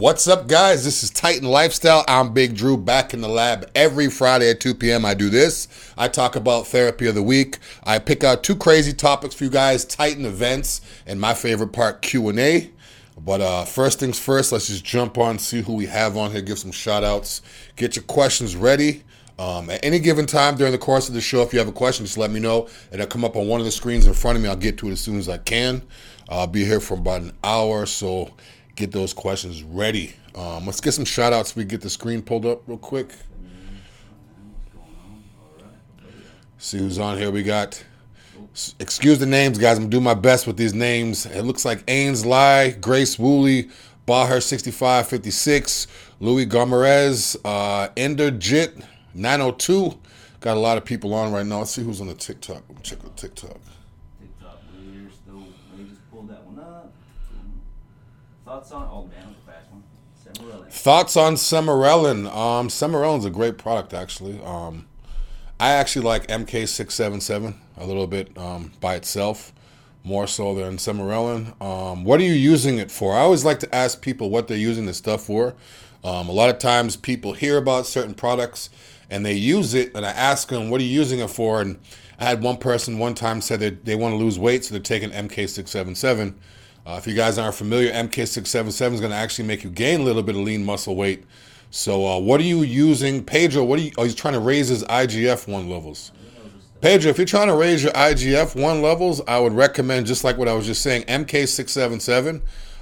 What's up, guys? This is Titan Lifestyle. I'm Big Dru back in the lab every Friday at 2 p.m. I do this. I talk about therapy of the week. I pick out two crazy topics for you guys: Titan events and my favorite part, Q and A. But uh, first things first, let's just jump on, see who we have on here, give some shout outs, get your questions ready. Um, at any given time during the course of the show, if you have a question, just let me know. It'll come up on one of the screens in front of me. I'll get to it as soon as I can. I'll be here for about an hour, so get those questions ready. Um, let's get some shout outs. We get the screen pulled up real quick. See who's on here. We got, excuse the names, guys. I'm doing my best with these names. It looks like Ains Lai, Grace Woolley, Baher 6556, Louis Gomerez, uh, Ender Jit 902. Got a lot of people on right now. Let's see who's on the TikTok. Check the. TikTok, we're still, we just pulled that one up. Thoughts on, oh man, fast one. Thoughts on Sermorelin? Um, Sermorelin's a great product, actually. Um, I actually like MK677 a little bit um, by itself, more so than Sermorelin. Um, what are you using it for? I always like to ask people what they're using this stuff for. Um, a lot of times people hear about certain products and they use it, and I ask them, what are you using it for? And I had one person one time said that they want to lose weight, so they're taking MK677. Uh, if you guys aren't familiar, MK677 is going to actually make you gain a little bit of lean muscle weight. So, uh, what are you using, Pedro? What are you? Oh, he's trying to raise his IGF one levels. Pedro, if you're trying to raise your IGF one levels, I would recommend just like what I was just saying, MK677.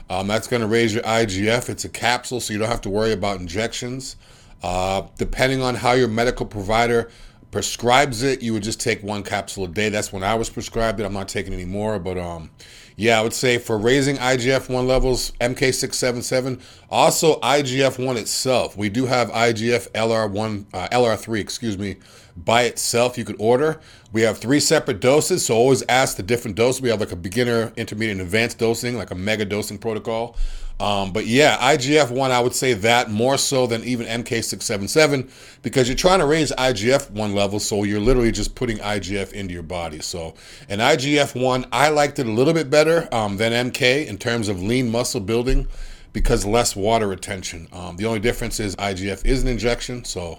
Um, that's going to raise your IGF. It's a capsule, so you don't have to worry about injections. Uh, depending on how your medical provider prescribes it, you would just take one capsule a day. That's when I was prescribed it. I'm not taking any more, but um, yeah, I would say for raising IGF 1 levels, MK677. Also, IGF 1 itself. We do have IGF LR1, uh, LR3, excuse me, by itself. You could order. We have three separate doses, so always ask the different dose. We have like a beginner, intermediate, and advanced dosing, like a mega dosing protocol. Um, but yeah, IGF 1, I would say that more so than even MK677 because you're trying to raise IGF 1 levels, so you're literally just putting IGF into your body. So, an IGF 1, I liked it a little bit better um, than MK in terms of lean muscle building because less water retention. Um, the only difference is IGF is an injection. So,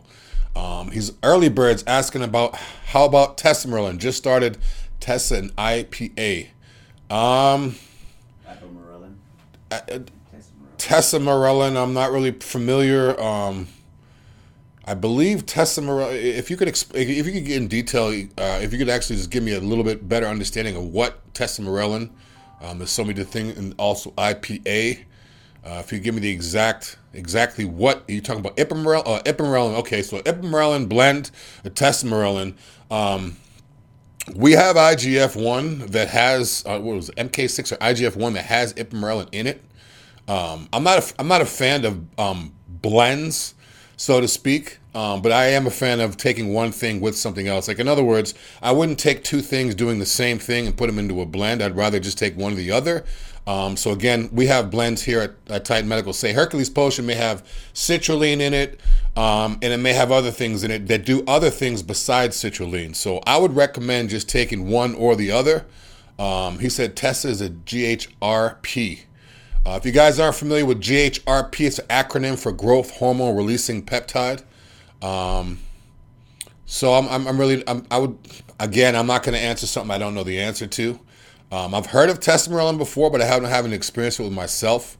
um, he's early birds asking about how about Tesamorelin? Just started Tessa and IPA. Um, Ipamorelin. I- I- Tessa I'm not really familiar. Um, I believe Tessa If you could, exp- if you could get in detail, uh, if you could actually just give me a little bit better understanding of what Tessa um, there's so many things, and also IPA. Uh, if you give me the exact, exactly what are you talking about? Ipamorelin, uh. Okay, so Ipamorelin blend, a Tesamorelin. Um, we have IGF one that has uh, what was it, MK6 or IGF one that has Ipamorelin in it. Um, I'm not a, I'm not a fan of um, blends, so to speak, um, but I am a fan of taking one thing with something else. Like in other words, I wouldn't take two things doing the same thing and put them into a blend. I'd rather just take one or the other. Um, so again, we have blends here at, at Titan Medical. Say Hercules Potion may have citrulline in it, um, and it may have other things in it that do other things besides citrulline. So I would recommend just taking one or the other. Um, he said Tessa is a GHRP. Uh, if you guys aren't familiar with GHRP, it's an acronym for growth hormone releasing peptide. Um, so I'm, I'm, I'm really, I'm, I would, again, I'm not going to answer something I don't know the answer to. Um, I've heard of Tesamorelin before, but I haven't had an experience with myself.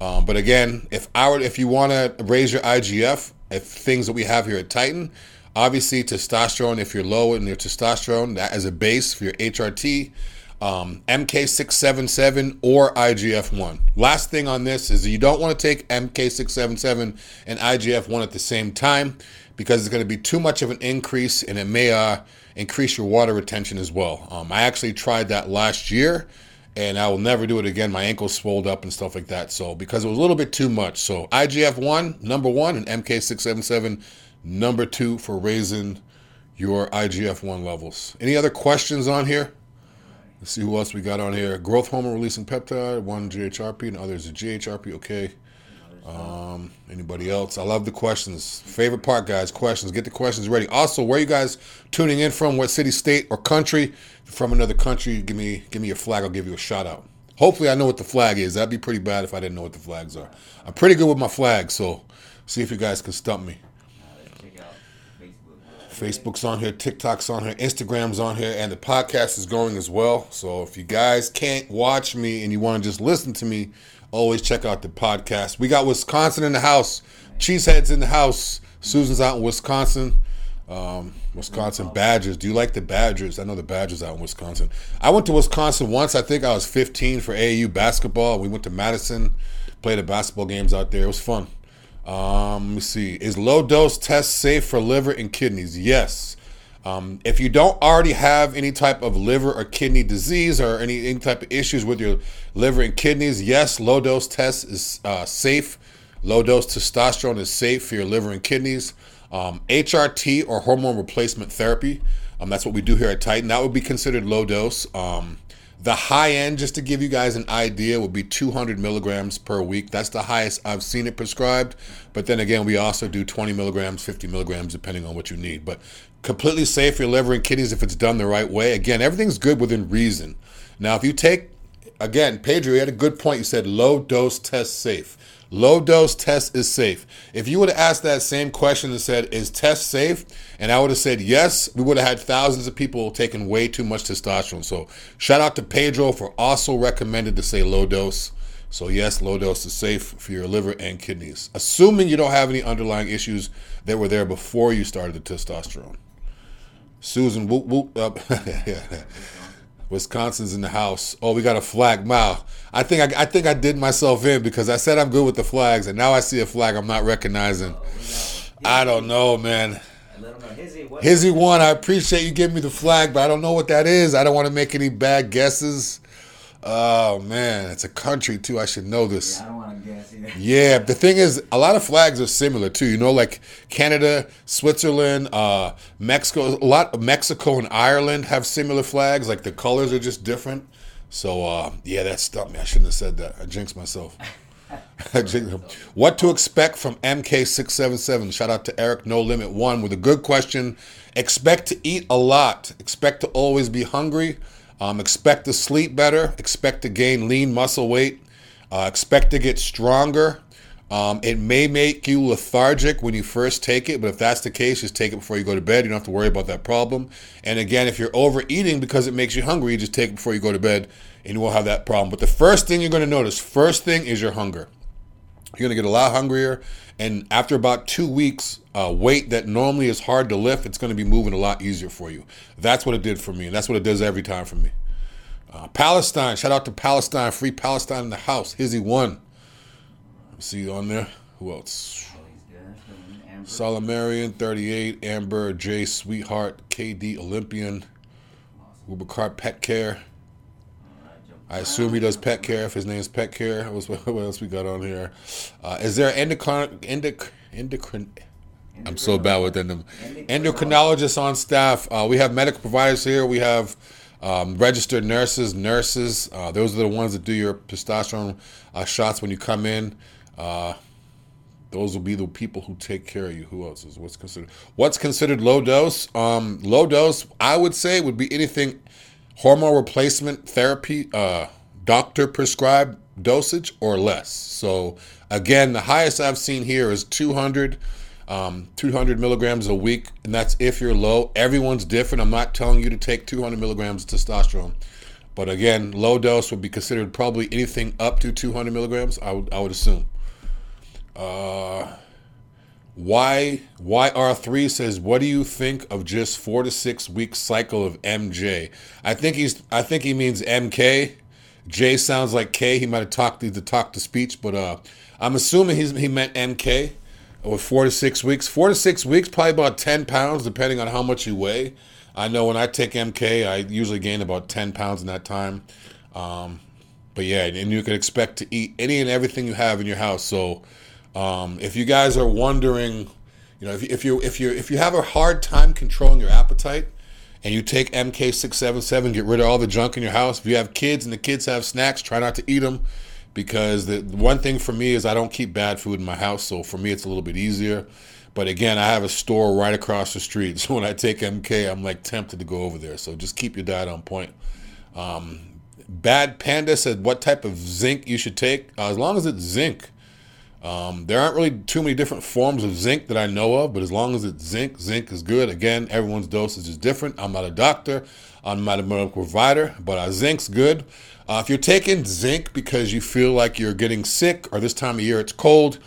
Um, but again, if I were, if you want to raise your IGF, if things that we have here at Titan, obviously testosterone, if you're low in your testosterone, that as a base for your HRT, um, MK677 or IGF-1. Last thing on this is you don't want to take MK677 and IGF-1 at the same time because it's going to be too much of an increase and it may uh, increase your water retention as well. Um, I actually tried that last year and I will never do it again. My ankles swelled up and stuff like that. So because it was a little bit too much. So IGF-1 number one and MK677 number two for raising your IGF-1 levels. Any other questions on here? Let's see who else we got on here. Growth hormone releasing peptide, one GHRP, and others a GHRP. Okay. Um, anybody else? I love the questions. Favorite part, guys. Questions. Get the questions ready. Also, where you guys tuning in from? What city, state, or country? From another country, give me give me your flag. I'll give you a shout out. Hopefully, I know what the flag is. That'd be pretty bad if I didn't know what the flags are. I'm pretty good with my flags, so see if you guys can stump me. Uh, check out Facebook. Facebook's on here, TikTok's on here, Instagram's on here, and the podcast is going as well. So if you guys can't watch me and you want to just listen to me, always check out the podcast. We got Wisconsin in the house, Cheeseheads in the house. Susan's out in Wisconsin. Um, Wisconsin Badgers. Do you like the Badgers? I know the Badgers out in Wisconsin. I went to Wisconsin once. I think I was 15 for AAU basketball. We went to Madison, played the basketball games out there. It was fun. Um, let me see. Is low dose test safe for liver and kidneys? Yes. Um, if you don't already have any type of liver or kidney disease or any, any type of issues with your liver and kidneys, yes, low dose test is uh, safe. Low dose testosterone is safe for your liver and kidneys. Um, HRT or hormone replacement therapy, um, that's what we do here at Titan. That would be considered low dose. Um, the high end, just to give you guys an idea, would be 200 milligrams per week. That's the highest I've seen it prescribed. But then again, we also do 20 milligrams, 50 milligrams, depending on what you need. But completely safe for your liver and kidneys if it's done the right way. Again, everything's good within reason. Now, if you take, again, Pedro, you had a good point. You said low dose test safe. Low dose test is safe. If you would have asked that same question and said, Is test safe? And I would have said yes, we would have had thousands of people taking way too much testosterone. So shout out to Pedro for also recommended to say low dose. So yes, low dose is safe for your liver and kidneys, assuming you don't have any underlying issues that were there before you started the testosterone. Susan, whoop whoop uh, up. Wisconsin's in the house. Oh, we got a flag. Wow. I think I, I think I did myself in because I said I'm good with the flags, and now I see a flag I'm not recognizing. I don't know, man. Hizzy one, I appreciate you giving me the flag, but I don't know what that is. I don't want to make any bad guesses. Oh man, it's a country too. I should know this. Yeah, I don't want to guess either. Yeah, the thing is, a lot of flags are similar too. You know, like Canada, Switzerland, uh, Mexico. A lot of Mexico and Ireland have similar flags. Like the colors are just different. So uh, yeah, that stumped me. I shouldn't have said that. I jinxed myself. I jinxed- what to expect from MK677? Shout out to Eric No Limit One with a good question. Expect to eat a lot. Expect to always be hungry. Um, expect to sleep better. Expect to gain lean muscle weight. Uh, expect to get stronger. Um, it may make you lethargic when you first take it, but if that's the case, just take it before you go to bed. You don't have to worry about that problem. And again, if you're overeating because it makes you hungry, you just take it before you go to bed and you won't have that problem. But the first thing you're going to notice, first thing is your hunger. You're going to get a lot hungrier. And after about two weeks, uh, weight that normally is hard to lift, it's going to be moving a lot easier for you. That's what it did for me. And that's what it does every time for me. Uh, Palestine, shout out to Palestine, free Palestine in the house. Hizzy one. See you on there. Who else? Solomarian, 38, Amber, J, Sweetheart, KD, Olympian, Rubicart Pet Care. I assume he does pet care if his name's Pet Care. What's- What else we got on here? Uh, is there endocrine, endoc, endocrine, I'm so bad with them. Endocrinologists on staff. Uh, we have medical providers here. We have um, registered nurses, nurses. Uh, those are the ones that do your testosterone uh, shots when you come in. Uh, those will be the people who take care of you. Who else is what's considered what's considered low dose? Um, low dose, I would say, would be anything hormone replacement therapy, uh, doctor prescribed dosage or less. So again, the highest I've seen here is 200, um, 200 milligrams a week, and that's if you're low. Everyone's different. I'm not telling you to take 200 milligrams of testosterone, but again, low dose would be considered probably anything up to 200 milligrams. I would I would assume. Uh, why YR3 says, "What do you think of just four to six week cycle of MJ?" I think he's. I think he means MK. J sounds like K. He might have talked the talk to speech, but uh, I'm assuming he's he meant MK with four to six weeks. Four to six weeks, probably about ten pounds, depending on how much you weigh. I know when I take MK, I usually gain about ten pounds in that time. Um, but yeah, and you can expect to eat any and everything you have in your house. So um, if you guys are wondering, you know, if, if you if you if you have a hard time controlling your appetite, and you take MK677, get rid of all the junk in your house. If you have kids and the kids have snacks, try not to eat them because the one thing for me is I don't keep bad food in my house. So for me, it's a little bit easier. But again, I have a store right across the street. So when I take MK, I'm like tempted to go over there. So just keep your diet on point. Um, Bad Panda said what type of zinc you should take. Uh, as long as it's zinc. Um, there aren't really too many different forms of zinc that I know of, but as long as it's zinc, zinc is good. Again, everyone's dosage is different. I'm not a doctor, I'm not a medical provider, but uh, zinc's good. Uh, if you're taking zinc because you feel like you're getting sick or this time of year it's cold,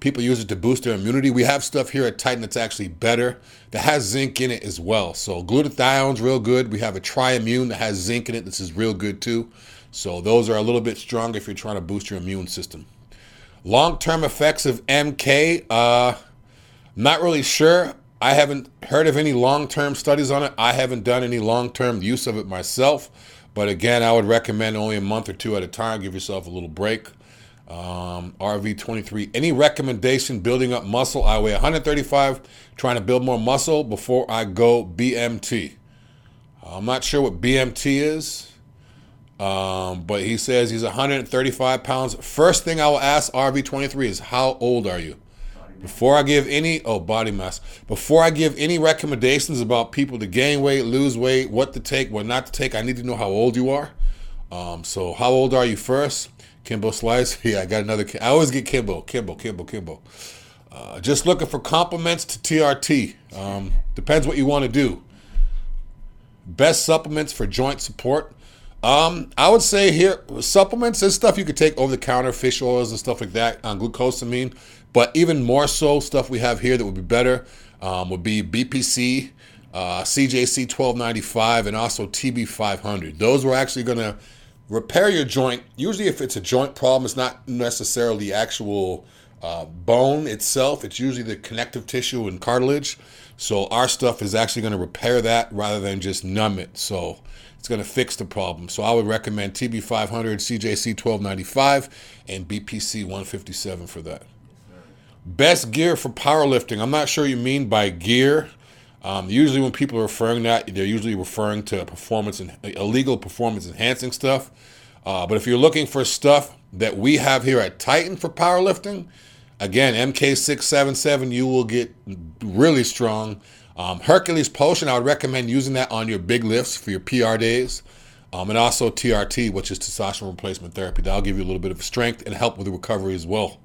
people use it to boost their immunity. We have stuff here at Titan that's actually better that has zinc in it as well. So glutathione's real good. We have a Triimmune that has zinc in it. This is real good too. So those are a little bit stronger if you're trying to boost your immune system. Long-term effects of MK, uh, not really sure. I haven't heard of any long-term studies on it. I haven't done any long-term use of it myself. But again, I would recommend only a month or two at a time. Give yourself a little break. Um, RV23. Any recommendation building up muscle? I weigh 135, trying to build more muscle before I go BMT. I'm not sure what BMT is, um, but he says he's 135 pounds. First thing I will ask RV23 is how old are you? Before I give any oh body mass, before I give any recommendations about people to gain weight, lose weight, what to take, what not to take, I need to know how old you are. Um, so how old are you first? Kimbo Slice. Yeah, I got another. I always get Kimbo, Kimbo, Kimbo, Kimbo. Uh, just looking for compliments to TRT. Um, depends what you want to do. Best supplements for joint support. Um, I would say here supplements and stuff you could take over the counter, fish oils and stuff like that on glucosamine. But even more so, stuff we have here that would be better um, would be BPC, uh, CJC 1295, and also TB 500. Those were actually going to repair your joint. Usually, if it's a joint problem, it's not necessarily actual uh, bone itself, it's usually the connective tissue and cartilage. So, our stuff is actually going to repair that rather than just numb it. So, it's going to fix the problem. So, I would recommend TB500, CJC 1295, and BPC 157 for that. Best gear for powerlifting. I'm not sure you mean by gear. Um, usually, when people are referring that, they're usually referring to performance and illegal performance enhancing stuff. Uh, but if you're looking for stuff that we have here at Titan for powerlifting, again, MK677, you will get really strong. Um, Hercules Potion, I would recommend using that on your big lifts for your PR days. Um, and also TRT, which is testosterone replacement therapy. That'll give you a little bit of strength and help with the recovery as well.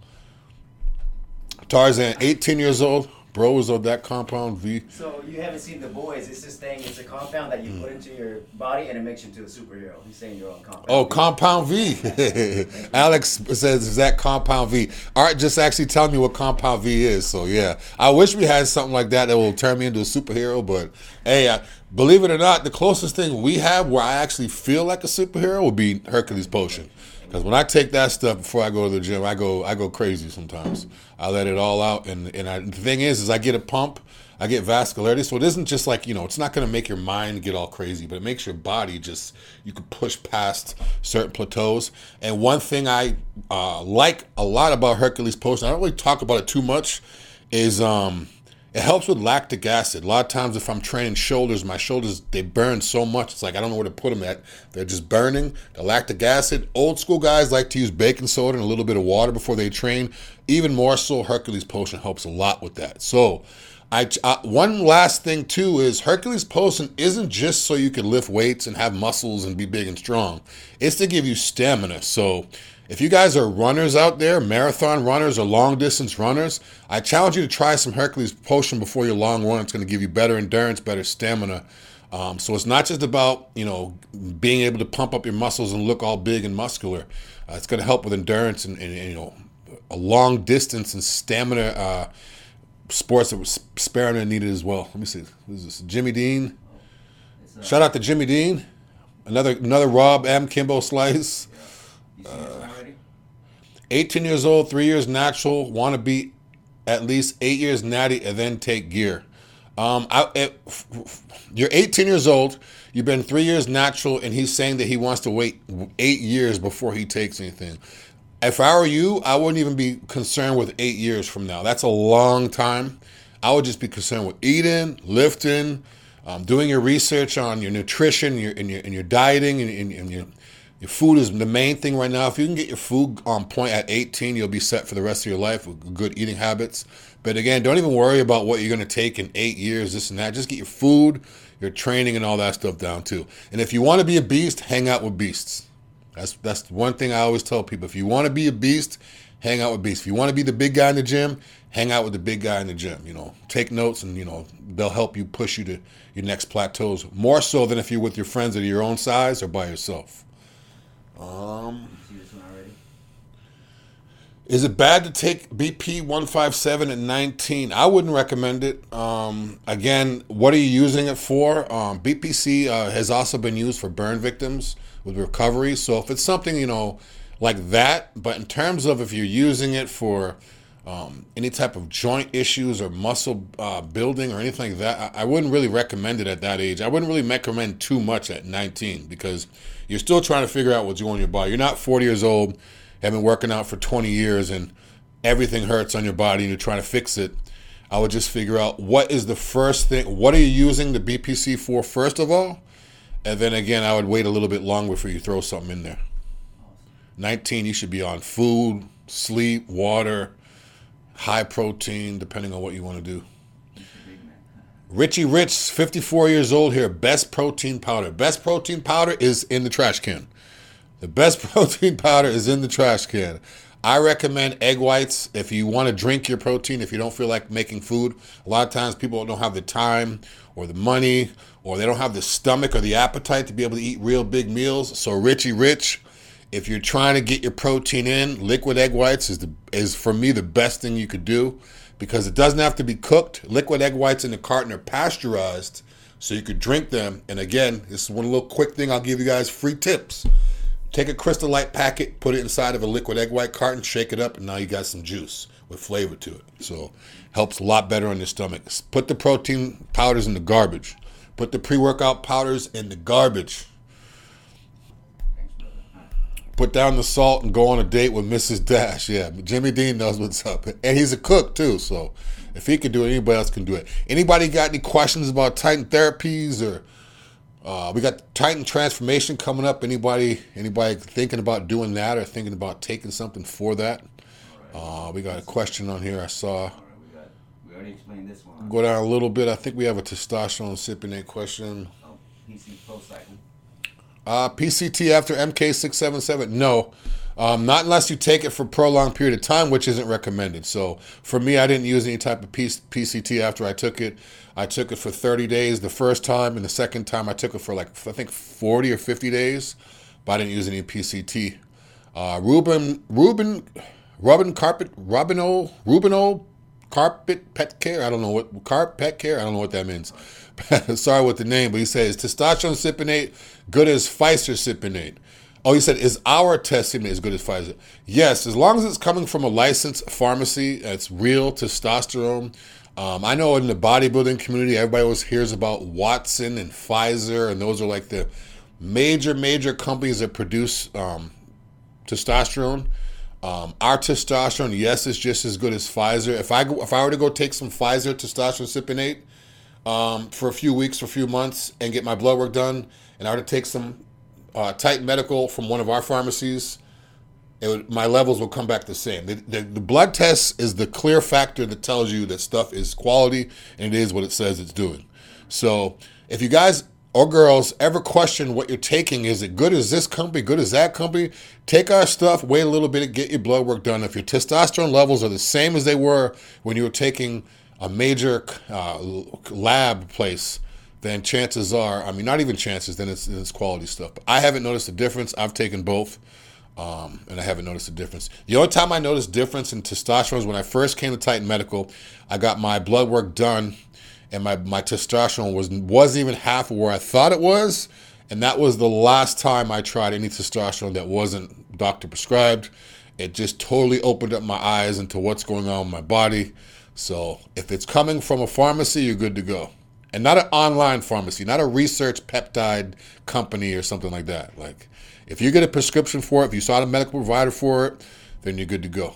Tarzan, 18 years old, bros of that compound V. So you haven't seen the boys. It's this thing. It's a compound that you Mm. put into your body and it makes you into a superhero. He's saying you're on compound. Oh, V. Compound V. Alex says, is that Compound V? Art just actually telling me what Compound V is. So, yeah. I wish we had something like that that will turn me into a superhero. But, hey, I, believe it or not, the closest thing we have where I actually feel like a superhero would be Hercules Potion. Because when I take that stuff before I go to the gym, I go I go crazy sometimes. I let it all out, and and I, the thing is, is I get a pump, I get vascularity, so it isn't just like you know, it's not going to make your mind get all crazy, but it makes your body just you can push past certain plateaus. And one thing I uh, like a lot about Hercules Potion, I don't really talk about it too much, is um it helps with lactic acid. A lot of times, if I'm training shoulders, my shoulders they burn so much. It's like I don't know where to put them at. They're just burning. The lactic acid. Old school guys like to use baking soda and a little bit of water before they train. Even more so, Hercules Potion helps a lot with that. So, I, one last thing too is Hercules Potion isn't just so you can lift weights and have muscles and be big and strong. It's to give you stamina. So. If you guys are runners out there, marathon runners or long distance runners, I challenge you to try some Hercules Potion before your long run. It's going to give you better endurance, better stamina. Um, so it's not just about you know being able to pump up your muscles and look all big and muscular. Uh, it's going to help with endurance and, and, and, you know a long distance and stamina uh, sports that was sparing and needed as well. Let me see. Who's this? Jimmy Dean. Uh, Shout out to Jimmy Dean. Another another Rob M. Kimbo Slice. You see this one already? 18 years old, three years natural, want to be at least eight years natty, and then take gear. Um, I, it, you're 18 years old. You've been three years natural, and he's saying that he wants to wait eight years before he takes anything. If I were you, I wouldn't even be concerned with eight years from now. That's a long time. I would just be concerned with eating, lifting, um, doing your research on your nutrition, your and your and your dieting, and, and, and your your food is the main thing right now. If you can get your food on point at 18, you'll be set for the rest of your life with good eating habits. But again, don't even worry about what you're going to take in eight years, this and that. Just get your food, your training, and all that stuff down too. And if you want to be a beast, hang out with beasts. That's that's one thing I always tell people. If you want to be a beast, hang out with beasts. If you want to be the big guy in the gym, hang out with the big guy in the gym. You know, take notes and you know they'll help you push you to your next plateaus more so than if you're with your friends are your own size or by yourself. Um, see this one already? is it bad to take BP 157 at 19? I wouldn't recommend it. Um, again, what are you using it for? Um, BPC uh, has also been used for burn victims with recovery. So if it's something, you know, like that, but in terms of if you're using it for um, any type of joint issues or muscle uh, building or anything like that, I, I wouldn't really recommend it at that age. I wouldn't really recommend too much at 19 because you're still trying to figure out what's going on your body. You're not 40 years old, have been working out for 20 years, and everything hurts on your body and you're trying to fix it. I would just figure out what is the first thing, what are you using the BPC for, first of all? And then again, I would wait a little bit longer before you throw something in there. 19, you should be on food, sleep, water, high protein, depending on what you want to do. He's a big man. Richie Rich, 54 years old here. Best protein powder. Best protein powder is in the trash can. The best protein powder is in the trash can. I recommend egg whites if you want to drink your protein, if you don't feel like making food. A lot of times people don't have the time or the money or they don't have the stomach or the appetite to be able to eat real big meals. So Richie Rich, if you're trying to get your protein in, liquid egg whites is the is for me the best thing you could do because it doesn't have to be cooked. Liquid egg whites in the carton are pasteurized, so you could drink them. And again, this is one little quick thing I'll give you guys free tips. Take a Crystal Light packet, put it inside of a liquid egg white carton, shake it up, and now you got some juice with flavor to it. So helps a lot better on your stomach. Put the protein powders in the garbage. Put the pre-workout powders in the garbage. Put down the salt and go on a date with Mrs. Dash. Yeah, Jimmy Dean knows what's up, and he's a cook too. So if he can do it, anybody else can do it. Anybody got any questions about Titan therapies or? Uh, we got Titan transformation coming up. Anybody, anybody thinking about doing that or thinking about taking something for that? Uh, we got a question on here. I saw. We already explained this one. Go down a little bit. I think we have a testosterone cypionate question. Oh, PC post cycle. Uh, PCT after MK677? No. Um, not unless you take it for a prolonged period of time, which isn't recommended. So for me, I didn't use any type of PCT after I took it. I took it for 30 days the first time, and the second time I took it for like, I think 40 or 50 days, but I didn't use any PCT. Uh, Ruben, Ruben, Robin Carpet, Robino, Rubino Carpet Pet Care. I don't know what Carp Pet Care. I don't know what that means. Sorry with the name, but he says testosterone cypionate good as Pfizer cypionate. Oh, he said is our test cypionate as good as Pfizer? Yes, as long as it's coming from a licensed pharmacy, it's real testosterone. Um, I know in the bodybuilding community, everybody always hears about Watson and Pfizer, and those are like the major, major companies that produce um, testosterone. Um, our testosterone, yes, is just as good as Pfizer. If I go, if I were to go take some Pfizer testosterone cypionate um, for a few weeks, for a few months, and get my blood work done, and I were to take some uh, Medical from one of our pharmacies, would, my levels will come back the same. The, the, the blood test is the clear factor that tells you that stuff is quality and it is what it says it's doing. So if you guys or girls ever question what you're taking, is it good as this company, good as that company? Take our stuff, wait a little bit, and get your blood work done. If your testosterone levels are the same as they were when you were taking a major uh, lab place, then chances are, I mean, not even chances, then it's, it's quality stuff. But I haven't noticed a difference. I've taken both. Um, and I haven't noticed a difference. The only time I noticed difference in testosterone was when I first came to Titan Medical. I got my blood work done, and my, my testosterone was wasn't even half of where I thought it was, and that was the last time I tried any testosterone that wasn't doctor prescribed. It just totally opened up my eyes into what's going on in my body. So if it's coming from a pharmacy, you're good to go. And not an online pharmacy, not a research peptide company or something like that. Like if you get a prescription for it, if you saw a medical provider for it, then you're good to go.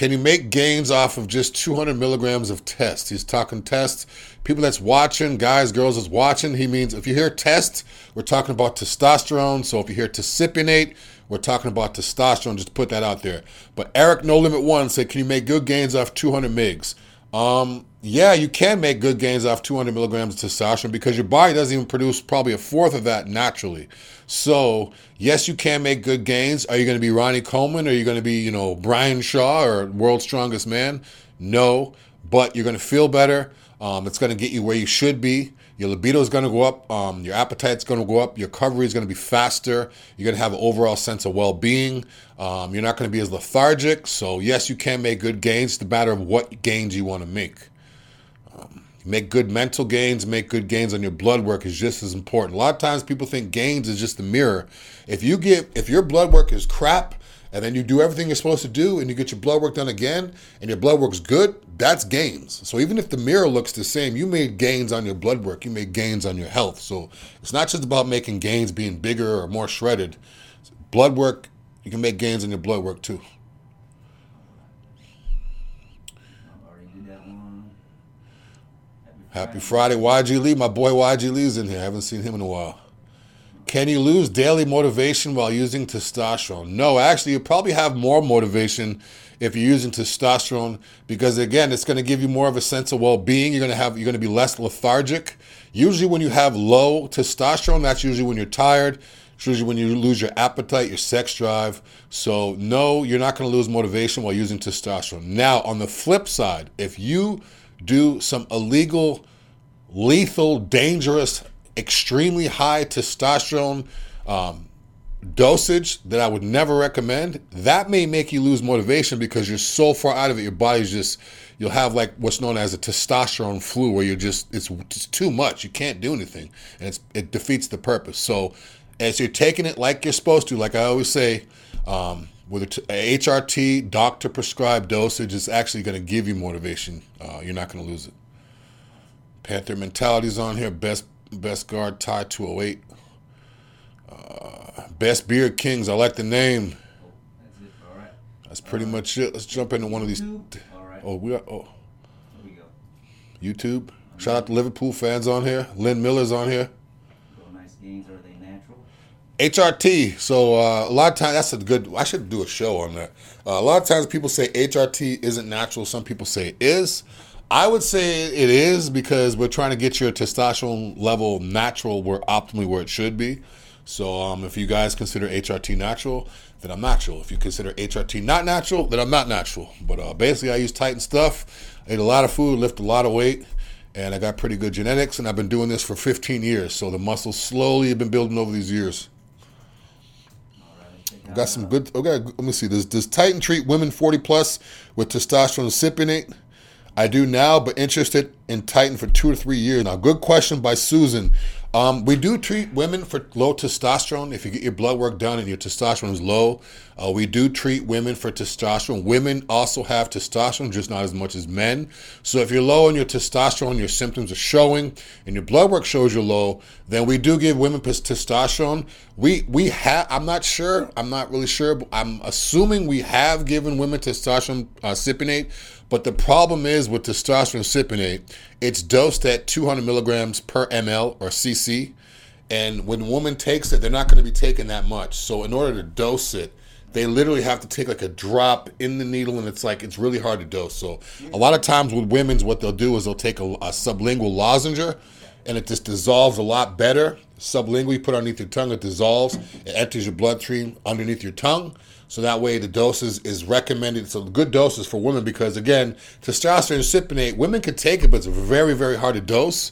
Can you make gains off of just 200 milligrams of test? He's talking test. People that's watching, guys, girls that's watching, he means if you hear test, we're talking about testosterone. So if you hear testipionate, we're talking about testosterone. Just put that out there. But Eric No Limit One said, can you make good gains off 200 migs? Um, yeah, you can make good gains off 200 milligrams of testosterone because your body doesn't even produce probably a fourth of that naturally. So, yes, you can make good gains. Are you going to be Ronnie Coleman? Are you going to be, you know, Brian Shaw or World's Strongest Man? No, but you're going to feel better. Um, it's going to get you where you should be. Your libido is going to go up. Um, your appetite's going to go up. Your recovery is going to be faster. You're going to have an overall sense of well-being. Um, you're not going to be as lethargic. So yes, you can make good gains. It's the matter of what gains you want to make. Um, make good mental gains. Make good gains on your blood work is just as important. A lot of times people think gains is just the mirror. If you get if your blood work is crap, and then you do everything you're supposed to do and you get your blood work done again and your blood work's good, that's gains. So even if the mirror looks the same, you made gains on your blood work, you made gains on your health. So it's not just about making gains being bigger or more shredded. Blood work, you can make gains on your blood work too. Happy Friday, YG Lee. My boy YG Lee's in here. I haven't seen him in a while. Can you lose daily motivation while using testosterone? No, actually, you probably have more motivation if you're using testosterone because again, it's going to give you more of a sense of well-being. You're going to have you're going to be less lethargic. Usually, when you have low testosterone, that's usually when you're tired. It's usually when you lose your appetite, your sex drive. So, no, you're not going to lose motivation while using testosterone. Now, on the flip side, if you do some illegal, lethal, dangerous extremely high testosterone um, dosage that I would never recommend, that may make you lose motivation because you're so far out of it. Your body's just, you'll have like what's known as a testosterone flu where you're just, it's just too much. You can't do anything and it defeats the purpose. So as you're taking it like you're supposed to, like I always say, um, with HRT doctor prescribed dosage, it's actually going to give you motivation. Uh, you're not going to lose it. Panther mentality's on here. Best Best guard Ty 208. Uh, best beard kings. I like the name. That's it. All right. That's pretty much it. Let's jump into one of these. Right. Oh, we are. Oh, Here we go. YouTube. Shout out to Liverpool fans on here. Lynn Miller's on here. Go nice gains. Are they natural? HRT. So uh, a lot of times that's a good. I should do a show on that. Uh, a lot of times people say HRT isn't natural. Some people say it is. I would say it is because we're trying to get your testosterone level natural, where optimally where it should be. So um, if you guys consider HRT natural, then I'm natural. If you consider HRT not natural, then I'm not natural. But uh, basically, I use Titan stuff. I ate a lot of food, lift a lot of weight, and I got pretty good genetics. And I've been doing this for 15 years, so the muscles slowly have been building over these years. Got some good. Okay, let me see. Does does Titan treat women 40 plus with testosterone cypionate? I do now, but interested in Titan for two or three years now. Good question by Susan. Um, we do treat women for low testosterone. If you get your blood work done and your testosterone is low, uh, we do treat women for testosterone. Women also have testosterone, just not as much as men. So if you're low on your testosterone, your symptoms are showing, and your blood work shows you're low, then we do give women testosterone. We we have. I'm not sure. I'm not really sure. But I'm assuming we have given women testosterone uh, cypionate. But the problem is with testosterone cypionate, it's dosed at 200 milligrams per ml or cc. And when a woman takes it, they're not going to be taking that much. So in order to dose it, they literally have to take like a drop in the needle, and it's like it's really hard to dose. So a lot of times with women's, what they'll do is they'll take a, a sublingual lozenger, and it just dissolves a lot better. Sublingual, you put underneath your tongue, it dissolves. It enters your bloodstream underneath your tongue. So that way the doses is recommended. So good doses for women because again, testosterone cypionate, women can take it, but it's very, very hard to dose.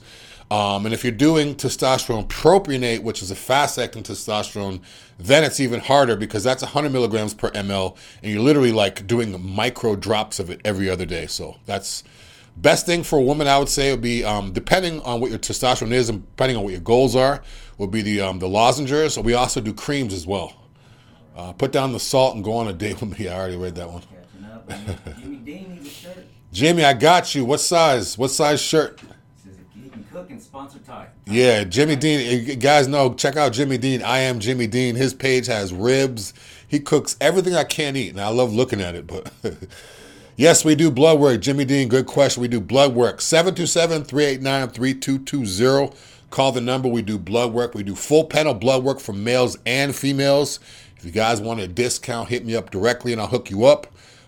Um, and if you're doing testosterone propionate, which is a fast-acting testosterone, then it's even harder because that's 100 milligrams per ml, and you're literally like doing micro drops of it every other day. So that's best thing for a woman. I would say would be um, depending on what your testosterone is and depending on what your goals are, would be the um, the lozengers. We also do creams as well. Uh, put down the salt and go on a date with me. I already read that one. Catching up. And Jimmy Dean needs a shirt. Jimmy, I got you. What size? What size shirt? Says if you can cook and sponsor. Yeah, Jimmy Dean. eh, You guys know, check out Jimmy Dean. I am Jimmy Dean. His page has ribs. He cooks everything I can't eat, and I love looking at it. But yes, we do blood work. Jimmy Dean, good question. We do blood work. 727 389 3220. Call the number. We do blood work. We do full panel blood work for males and females. If you guys want a discount, hit me up directly and I'll hook you up.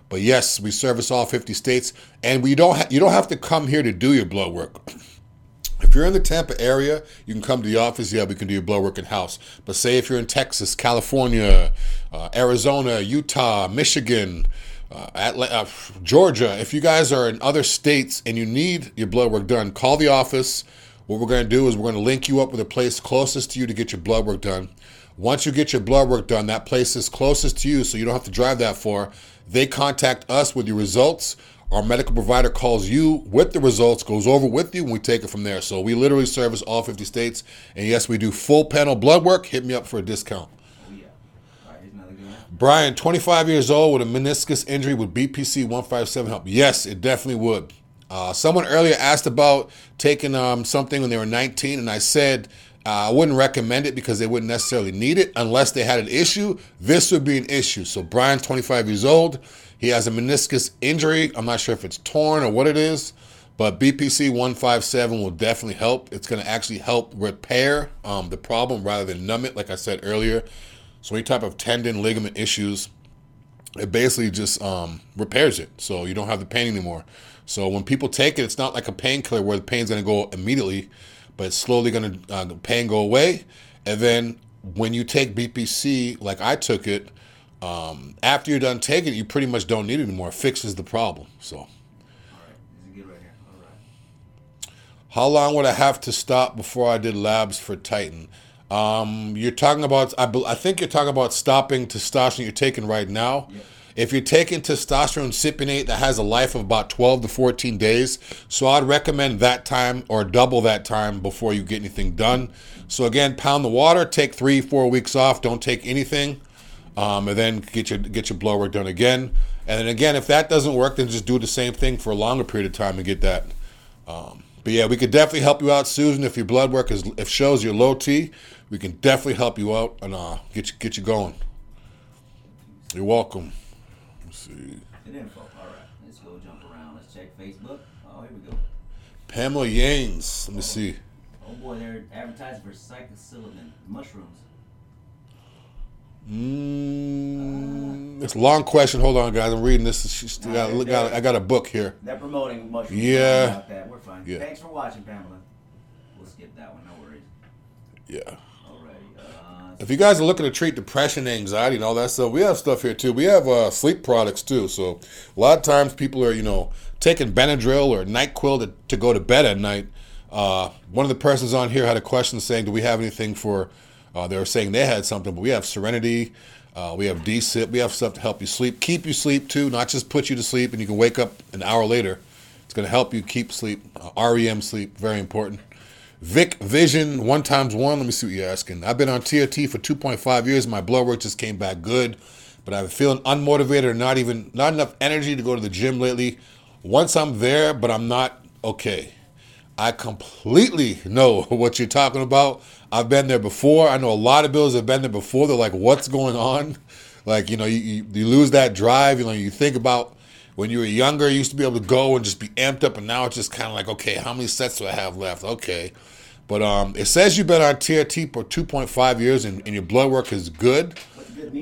But yes, we service all 50 states, and we don't ha- you don't have to come here to do your blood work. If you're in the Tampa area, you can come to the office. Yeah, we can do your blood work in house. But say if you're in Texas, California, uh, Arizona, Utah, Michigan, uh, Atla- uh, Georgia, if you guys are in other states and you need your blood work done, call the office. What we're going to do is we're going to link you up with a place closest to you to get your blood work done. Once you get your blood work done, that place is closest to you, so you don't have to drive that far. They contact us with your results. Our medical provider calls you with the results, goes over with you, and we take it from there. So we literally service all 50 states. And yes, we do full panel blood work. Hit me up for a discount. Brian, 25 years old with a meniscus injury, would BPC 157 help? Yes, it definitely would. Uh, someone earlier asked about taking um, something when they were 19, and I said uh, I wouldn't recommend it because they wouldn't necessarily need it unless they had an issue. This would be an issue. So, Brian, 25 years old, he has a meniscus injury. I'm not sure if it's torn or what it is, but BPC 157 will definitely help. It's going to actually help repair um, the problem rather than numb it, like I said earlier. So, any type of tendon, ligament issues, it basically just um, repairs it so you don't have the pain anymore. So when people take it, it's not like a painkiller where the pain's going to go immediately, but it's slowly going to uh, pain go away. And then when you take BPC, like I took it, um, after you're done taking it, you pretty much don't need it anymore. It fixes the problem. So All right, this is good right here. All right. how long would I have to stop before I did labs for Titan? Um, you're talking about, I, I think you're talking about stopping testosterone you're taking right now. If you're taking testosterone cypionate, that has a life of about 12 to 14 days. So I'd recommend that time or double that time before you get anything done. So again, pound the water, take three, four weeks off, don't take anything, um, and then get your get your blood work done again. And then again, if that doesn't work, then just do the same thing for a longer period of time and get that. Um, but yeah, we could definitely help you out, Susan. If your blood work is if shows you're low T, we can definitely help you out and uh, get you get you going. You're welcome. See. Good info. All right, let's go jump around. Let's check Facebook. Oh, here we go. Pamela Yanes. Let me see. Oh boy, they're advertising for psilocybin mushrooms. Mm, it's a long question. Hold on, guys. I'm reading this. She's still got, look, got, I got a book here. They're promoting mushrooms. Yeah. About that, we're fine. Yeah. Thanks for watching, Pamela. We'll skip that one. No worries. Yeah. If you guys are looking to treat depression, anxiety, and all that stuff, we have stuff here too. We have uh, sleep products too. So a lot of times people are, you know, taking Benadryl or Nyquil to, to go to bed at night. Uh, one of the persons on here had a question saying, "Do we have anything for?" Uh, they were saying they had something, but we have Serenity, uh, we have D-Sip, we have stuff to help you sleep, keep you sleep too, not just put you to sleep and you can wake up an hour later. It's going to help you keep sleep. Uh, REM sleep, very important. Vic Vision one times one. Let me see what you're asking. I've been on TRT for 2.5 years. My blood work just came back good, but I'm feeling unmotivated or not even not enough energy to go to the gym lately. Once I'm there, but I'm not okay. I completely know what you're talking about. I've been there before. I know a lot of bills have been there before. They're like, "What's going on?" Like you know, you, you, you lose that drive. You know, you think about when you were younger, you used to be able to go and just be amped up, and now it's just kind of like, okay, how many sets do I have left? Okay, but um, it says you've been on TRT for 2.5 years, and, and your blood work is good.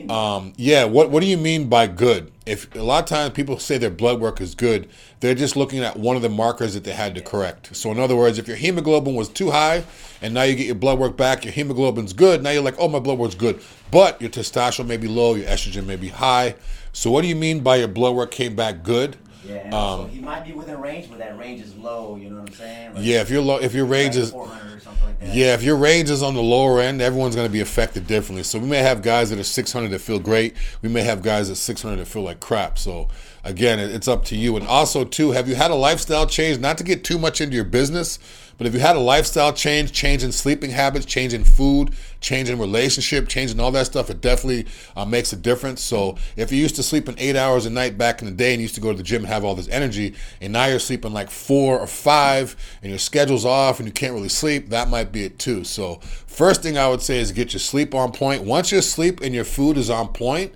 Um, yeah, what what do you mean by good? If a lot of times people say their blood work is good, they're just looking at one of the markers that they had to correct. So in other words, if your hemoglobin was too high and now you get your blood work back, your hemoglobin's good. Now you're like, oh, my blood work's good, but your testosterone may be low, your estrogen may be high. So what do you mean by your blood work came back good? Yeah, and also he might be within range, but that range is low. You know what I'm saying? Like, um, Yeah, if your low, if your range is 400 or something like. Yeah, if your range is on the lower end, everyone's going to be affected differently. So we may have guys that are 600 that feel great. We may have guys at 600 that feel like crap. So again, it- it's up to you. And also, too, have you had a lifestyle change? Not to get too much into your business, but if you had a lifestyle change, change in sleeping habits, change in food, change in relationship, changing all that stuff, it definitely uh, makes a difference. So if you used to sleep in eight hours a night back in the day and used to go to the gym and have all this energy, and now you're sleeping like four or five, and your schedule's off and you can't really sleep, that might be it too. So first thing I would say is get your sleep on point. Once your sleep and your food is on point,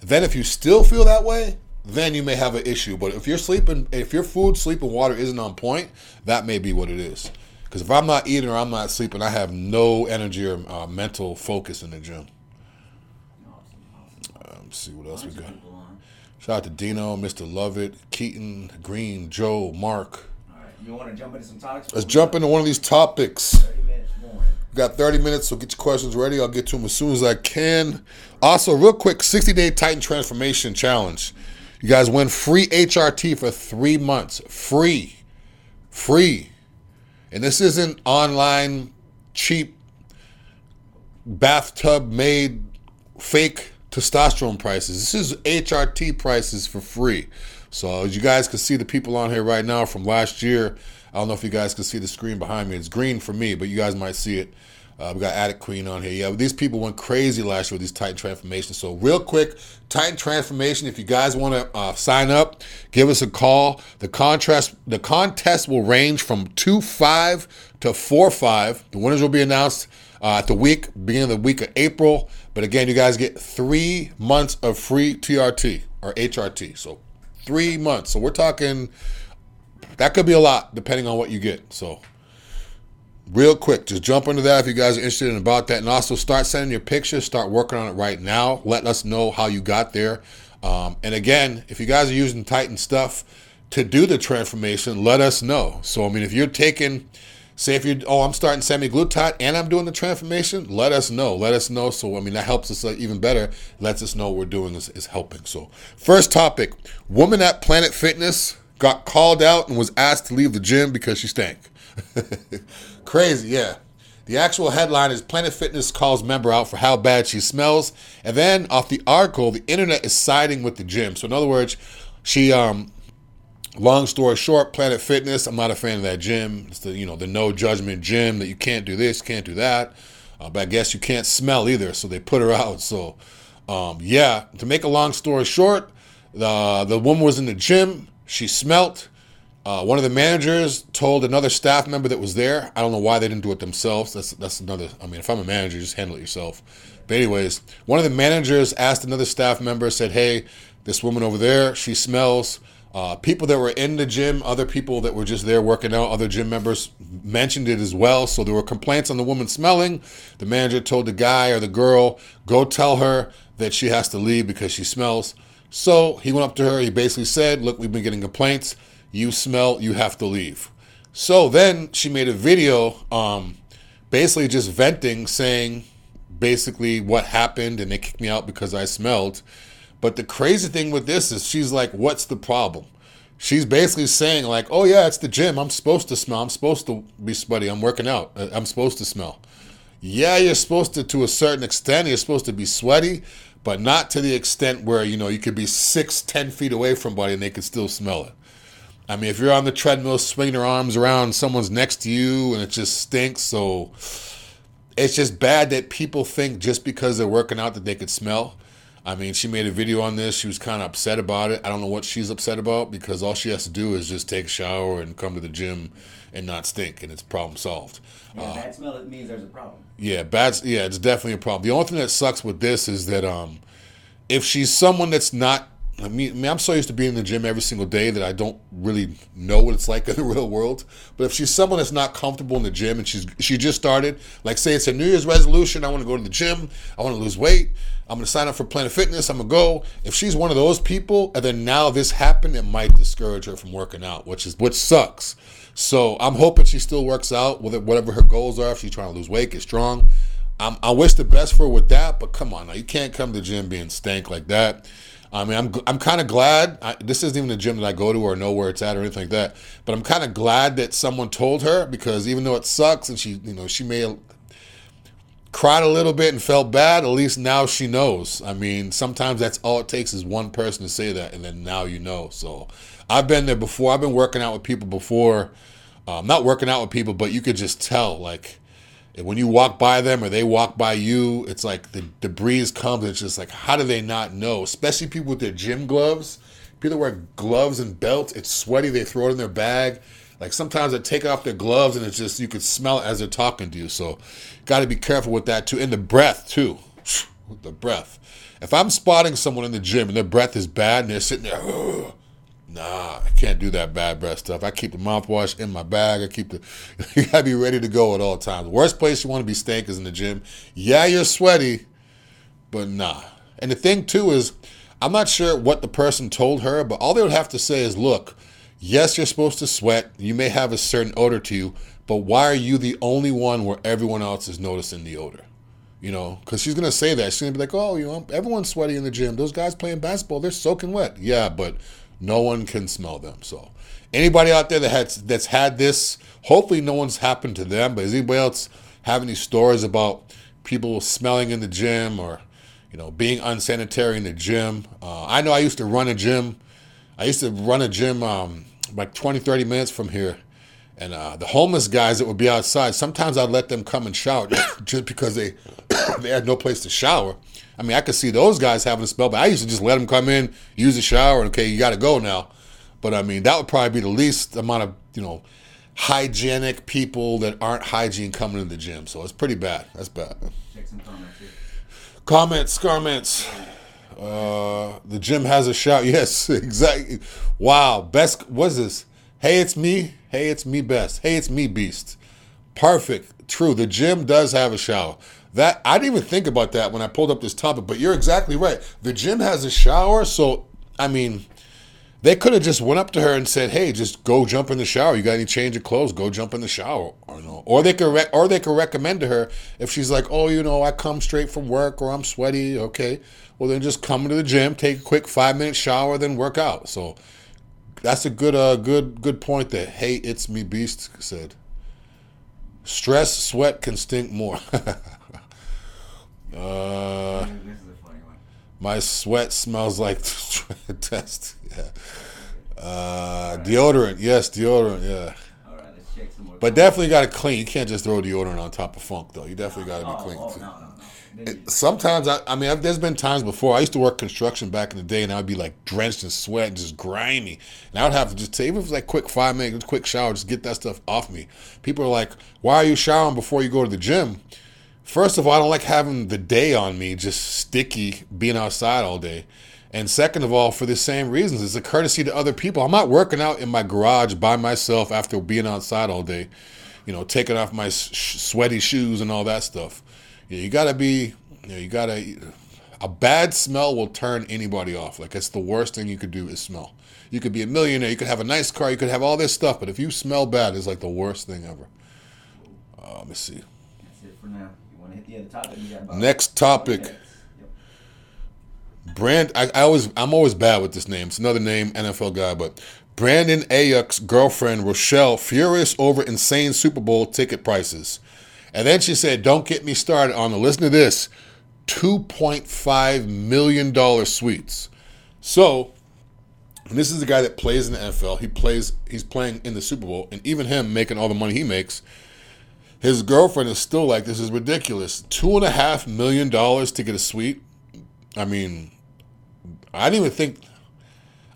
then if you still feel that way, then you may have an issue. But if you're sleeping, if your food, sleep, and water isn't on point, that may be what it is. Because if I'm not eating or I'm not sleeping, I have no energy or uh, mental focus in the gym. Um, let's see what else we got. Shout out to Dino, Mr. Lovett, Keaton, Green, Joe, Mark. All right, you want to jump into some topics? Let's jump into one of these topics. 30 minutes. We got 30 minutes, so get your questions ready. I'll get to them as soon as I can. Also, real quick 60 day Titan Transformation Challenge. You guys win free HRT for three months. Free. Free. And this isn't online, cheap, bathtub made fake testosterone prices. This is HRT prices for free. So as you guys can see the people on here right now from last year. I don't know if you guys can see the screen behind me. It's green for me, but you guys might see it. Uh, we got Attic Queen on here. Yeah, these people went crazy last year with these Titan transformations. So real quick, Titan transformation. If you guys want to uh, sign up, give us a call. The contrast, the contest will range from two five to four five. The winners will be announced uh, at the week beginning of the week of April. But again, you guys get three months of free TRT or HRT. So three months. So we're talking. That could be a lot depending on what you get. So real quick, just jump into that if you guys are interested in about that, and also start sending your pictures. Start working on it right now. Let us know how you got there. Um, and again, if you guys are using Titan stuff to do the transformation, let us know. So I mean, if you're taking, say, if you're, oh, I'm starting semaglutide and I'm doing the transformation, let us know. Let us know. So I mean, that helps us uh, even better. Lets us know what we're doing is, is helping. So first topic: woman at Planet Fitness got called out and was asked to leave the gym because she stank. Crazy, yeah. The actual headline is Planet Fitness calls member out for how bad she smells. And then off the article, the internet is siding with the gym. So in other words, she um long story short, Planet Fitness, I'm not a fan of that gym. It's the you know, the no judgment gym that you can't do this, can't do that. Uh, but I guess you can't smell either, so they put her out. So um, yeah, to make a long story short, the the woman was in the gym, she smelt. Uh, one of the managers told another staff member that was there. I don't know why they didn't do it themselves. That's that's another. I mean, if I'm a manager, just handle it yourself. But anyways, one of the managers asked another staff member, said, "Hey, this woman over there, she smells." Uh, people that were in the gym, other people that were just there working out, other gym members mentioned it as well. So there were complaints on the woman smelling. The manager told the guy or the girl, "Go tell her that she has to leave because she smells." So he went up to her. He basically said, "Look, we've been getting complaints." You smell, you have to leave. So then she made a video, um, basically just venting, saying basically what happened, and they kicked me out because I smelled. But the crazy thing with this is she's like, what's the problem? She's basically saying like, oh yeah, it's the gym. I'm supposed to smell. I'm supposed to be sweaty. I'm working out. Uh, I'm supposed to smell. Yeah, you're supposed to to a certain extent. You're supposed to be sweaty, but not to the extent where you know you could be six, ten feet away from somebody and they could still smell it. I mean, if you're on the treadmill swinging your arms around, someone's next to you and it just stinks. So it's just bad that people think just because they're working out that they could smell. I mean, she made a video on this. She was kind of upset about it. I don't know what she's upset about because all she has to do is just take a shower and come to the gym and not stink, and it's problem solved. Yeah, uh, bad smell it means there's a problem. Yeah, bad. Yeah, it's definitely a problem. The only thing that sucks with this is that um, if she's someone that's not I mean, I mean, I'm so used to being in the gym every single day that I don't really know what it's like in the real world. But if she's someone that's not comfortable in the gym and she's she just started, like say it's a New Year's resolution, I want to go to the gym, I want to lose weight, I'm going to sign up for Planet Fitness, I'm going to go. If she's one of those people, and then now this happened, it might discourage her from working out, which is which sucks. So I'm hoping she still works out with whatever her goals are. If she's trying to lose weight, get strong. I'm, I wish the best for her with that, but come on now, you can't come to the gym being stank like that. I mean, I'm I'm kind of glad. I, this isn't even a gym that I go to or know where it's at or anything like that. But I'm kind of glad that someone told her because even though it sucks and she, you know, she may cried a little bit and felt bad. At least now she knows. I mean, sometimes that's all it takes is one person to say that, and then now you know. So I've been there before. I've been working out with people before. Um, not working out with people, but you could just tell like and when you walk by them or they walk by you, it's like the, breeze comes. it's just like, how do they not know? Especially people with their gym gloves. People wear gloves and belts, it's sweaty. They throw it in their bag. Like sometimes they take off their gloves and it's just, you could smell it as they're talking to you. So got to be careful with that too. And the breath too. The breath. If I'm spotting someone in the gym and their breath is bad and they're sitting there, Nah, I can't do that bad breath stuff. I keep the mouthwash in my bag. I keep the. you gotta be ready to go at all times. Worst place you want to be stank is in the gym. Yeah, you're sweaty, but nah. And the thing too is, I'm not sure what the person told her, but all they would have to say is, look, yes, you're supposed to sweat. You may have a certain odor to you, but why are you the only one where everyone else is noticing the odor? You know, because she's gonna say that. She's gonna be like, "Oh, you know, everyone's sweaty in the gym. Those guys playing basketball, they're soaking wet." Yeah, but no one can smell them. So, anybody out there that has that's had this, hopefully, no one's happened to them. But does anybody else have any stories about people smelling in the gym or, you know, being unsanitary in the gym? Uh, I know I used to run a gym. I used to run a gym um, like 20, 30 minutes from here. And uh, the homeless guys that would be outside, sometimes I'd let them come and shower just because they they had no place to shower. I mean, I could see those guys having a spell, but I used to just let them come in, use the shower, and okay, you got to go now. But I mean, that would probably be the least amount of you know hygienic people that aren't hygiene coming to the gym. So it's pretty bad. That's bad. Check some comments here. Comments, comments. Uh, the gym has a shout. Yes, exactly. Wow. Best. What's this? Hey, it's me. Hey, it's me. Best. Hey, it's me. Beast. Perfect. True. The gym does have a shower. That I didn't even think about that when I pulled up this topic, but you're exactly right. The gym has a shower, so I mean, they could have just went up to her and said, "Hey, just go jump in the shower. You got any change of clothes? Go jump in the shower." Or no, or they could, rec- or they could recommend to her if she's like, "Oh, you know, I come straight from work or I'm sweaty." Okay, well then just come to the gym, take a quick five minute shower, then work out. So that's a good, uh, good, good point. That hey, it's me, Beast said. Stress, sweat can stink more. uh, this is a funny one. my sweat smells like test. Yeah. Uh, deodorant, yes, deodorant, yeah. All right, let's check some more. But definitely got to clean. You can't just throw deodorant on top of funk, though. You definitely got to be oh, clean. oh, too. no, no, no. Then Sometimes I, I mean, I've, there's been times before. I used to work construction back in the day, and I'd be like drenched in sweat and just grimy, and I would have to just take even if it was like quick five minutes, quick shower, just get that stuff off me. People are like, "Why are you showering before you go to the gym?" First of all, I don't like having the day on me just sticky, being outside all day. And second of all, for the same reasons, it's a courtesy to other people. I'm not working out in my garage by myself after being outside all day, you know, taking off my sh- sweaty shoes and all that stuff. Yeah, you gotta be, you, know, you gotta. A bad smell will turn anybody off. Like it's the worst thing you could do is smell. You could be a millionaire, you could have a nice car, you could have all this stuff, but if you smell bad, it's like the worst thing ever. Uh, let me see. That's it for now. You want to hit the other topic? About Next topic. Yep. Brand, I, I always, I'm always bad with this name. It's another name, NFL guy, but Brandon Aiyuk's girlfriend Rochelle furious over insane Super Bowl ticket prices, and then she said, "Don't get me started on the listen to this, two point five million dollar suites." So, this is the guy that plays in the NFL. He plays, he's playing in the Super Bowl, and even him making all the money he makes. His girlfriend is still like, "This is ridiculous. Two and a half million dollars to get a suite." I mean, I didn't even think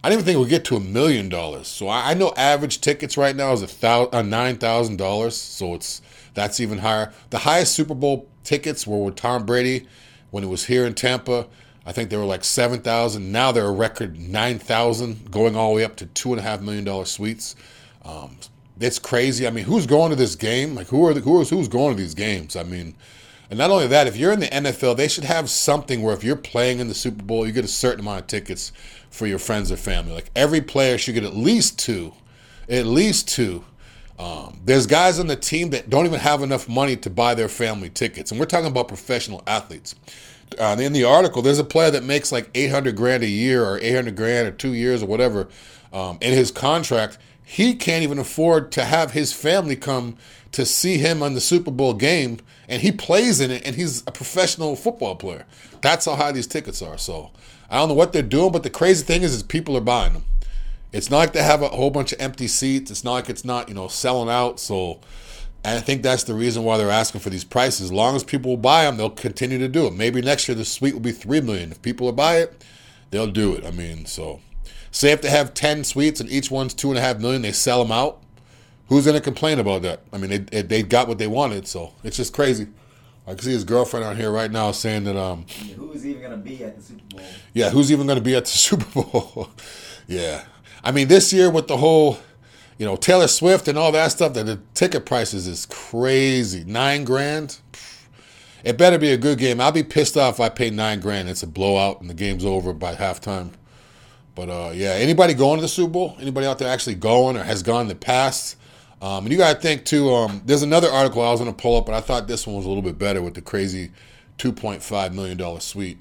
I didn't even think we'd get to a million dollars. So I, I know average tickets right now is a thousand, uh, nine thousand dollars. So it's that's even higher. The highest Super Bowl tickets were with Tom Brady when it was here in Tampa. I think they were like seven thousand. Now they're a record nine thousand, going all the way up to two and a half million dollar suites. Um, it's crazy. I mean, who's going to this game? Like, who are the, who is who's going to these games? I mean, and not only that, if you're in the NFL, they should have something where if you're playing in the Super Bowl, you get a certain amount of tickets for your friends or family. Like every player should get at least two, at least two. Um, there's guys on the team that don't even have enough money to buy their family tickets, and we're talking about professional athletes. Uh, in the article, there's a player that makes like 800 grand a year or 800 grand or two years or whatever um, in his contract. He can't even afford to have his family come to see him on the Super Bowl game, and he plays in it, and he's a professional football player. That's how high these tickets are. So I don't know what they're doing, but the crazy thing is, is people are buying them. It's not like they have a whole bunch of empty seats. It's not like it's not you know selling out. So I think that's the reason why they're asking for these prices. As long as people will buy them, they'll continue to do it. Maybe next year the suite will be three million. If people will buy it, they'll do it. I mean, so say if they have ten suites and each one's two and a half million, they sell them out. Who's going to complain about that? I mean, they, they got what they wanted, so it's just crazy. I can see his girlfriend out here right now saying that, um, Yeah, Who is even gonna be at the Super Bowl? yeah, who's even going to be at the Super Bowl? yeah, I mean, this year with the whole, you know, Taylor Swift and all that stuff, that the ticket prices is crazy. Nine grand. It better be a good game. I'll be pissed off if I pay nine grand. It's a blowout and the game's over by halftime. But uh, yeah, anybody going to the Super Bowl? Anybody out there actually going or has gone in the past? Um, and you got to think too. Um, there's another article I was going to pull up, but I thought this one was a little bit better with the crazy 2.5 million dollar suite.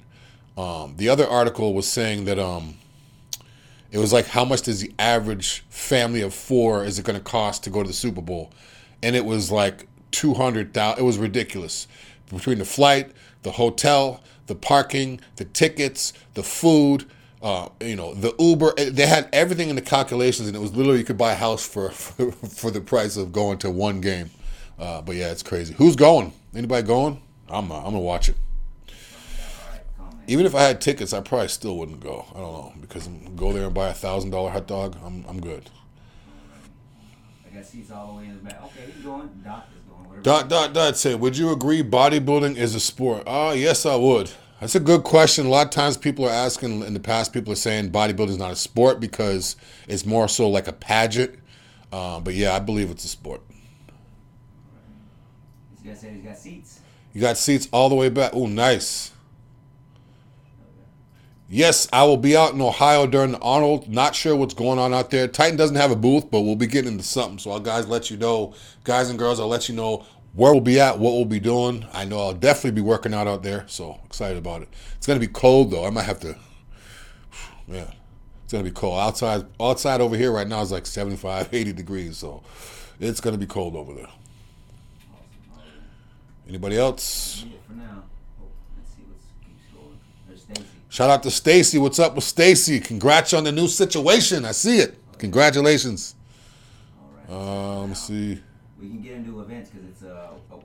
Um, the other article was saying that um, it was like how much does the average family of four is it going to cost to go to the Super Bowl, and it was like 200,000. It was ridiculous between the flight, the hotel, the parking, the tickets, the food. Uh, you know the Uber. eh, They had everything in the calculations, and it was literally you could buy a house for for, for the price of going to one game. Uh, but yeah, it's crazy. Who's going? Anybody going? I'm not. I'm gonna watch it. Even if I had tickets, I probably still wouldn't go. I don't know because I'm, go there and buy a thousand dollar hot dog. I'm I'm good. I got seats all the way in the back. Okay, he's going. Dot is going. Whatever. Dot dot dot said, would you agree bodybuilding is a sport? Ah, yes, I would. That's a good question. A lot of times people are asking in the past, people are saying bodybuilding is not a sport because it's more so like a pageant. Uh, but yeah, I believe it's a sport. Said he's got seats. You got seats all the way back. Oh, nice. Yes, I will be out in Ohio during the Arnold. Not sure what's going on out there. Titan doesn't have a booth, but we'll be getting into something. So I'll guys let you know, guys and girls, I'll let you know where we'll be at, what we'll be doing. I know I'll definitely be working out out there. So excited about it. It's gonna be cold though. I might have to. Yeah, it's gonna be cold outside. Outside over here right now is like 75, 80 degrees. So it's gonna be cold over there. Anybody else? Shout out to Stacy. What's up with Stacy? Congrats on the new situation. I see it. Congratulations. Uh, let me see. We can get into events because it's uh. Oh.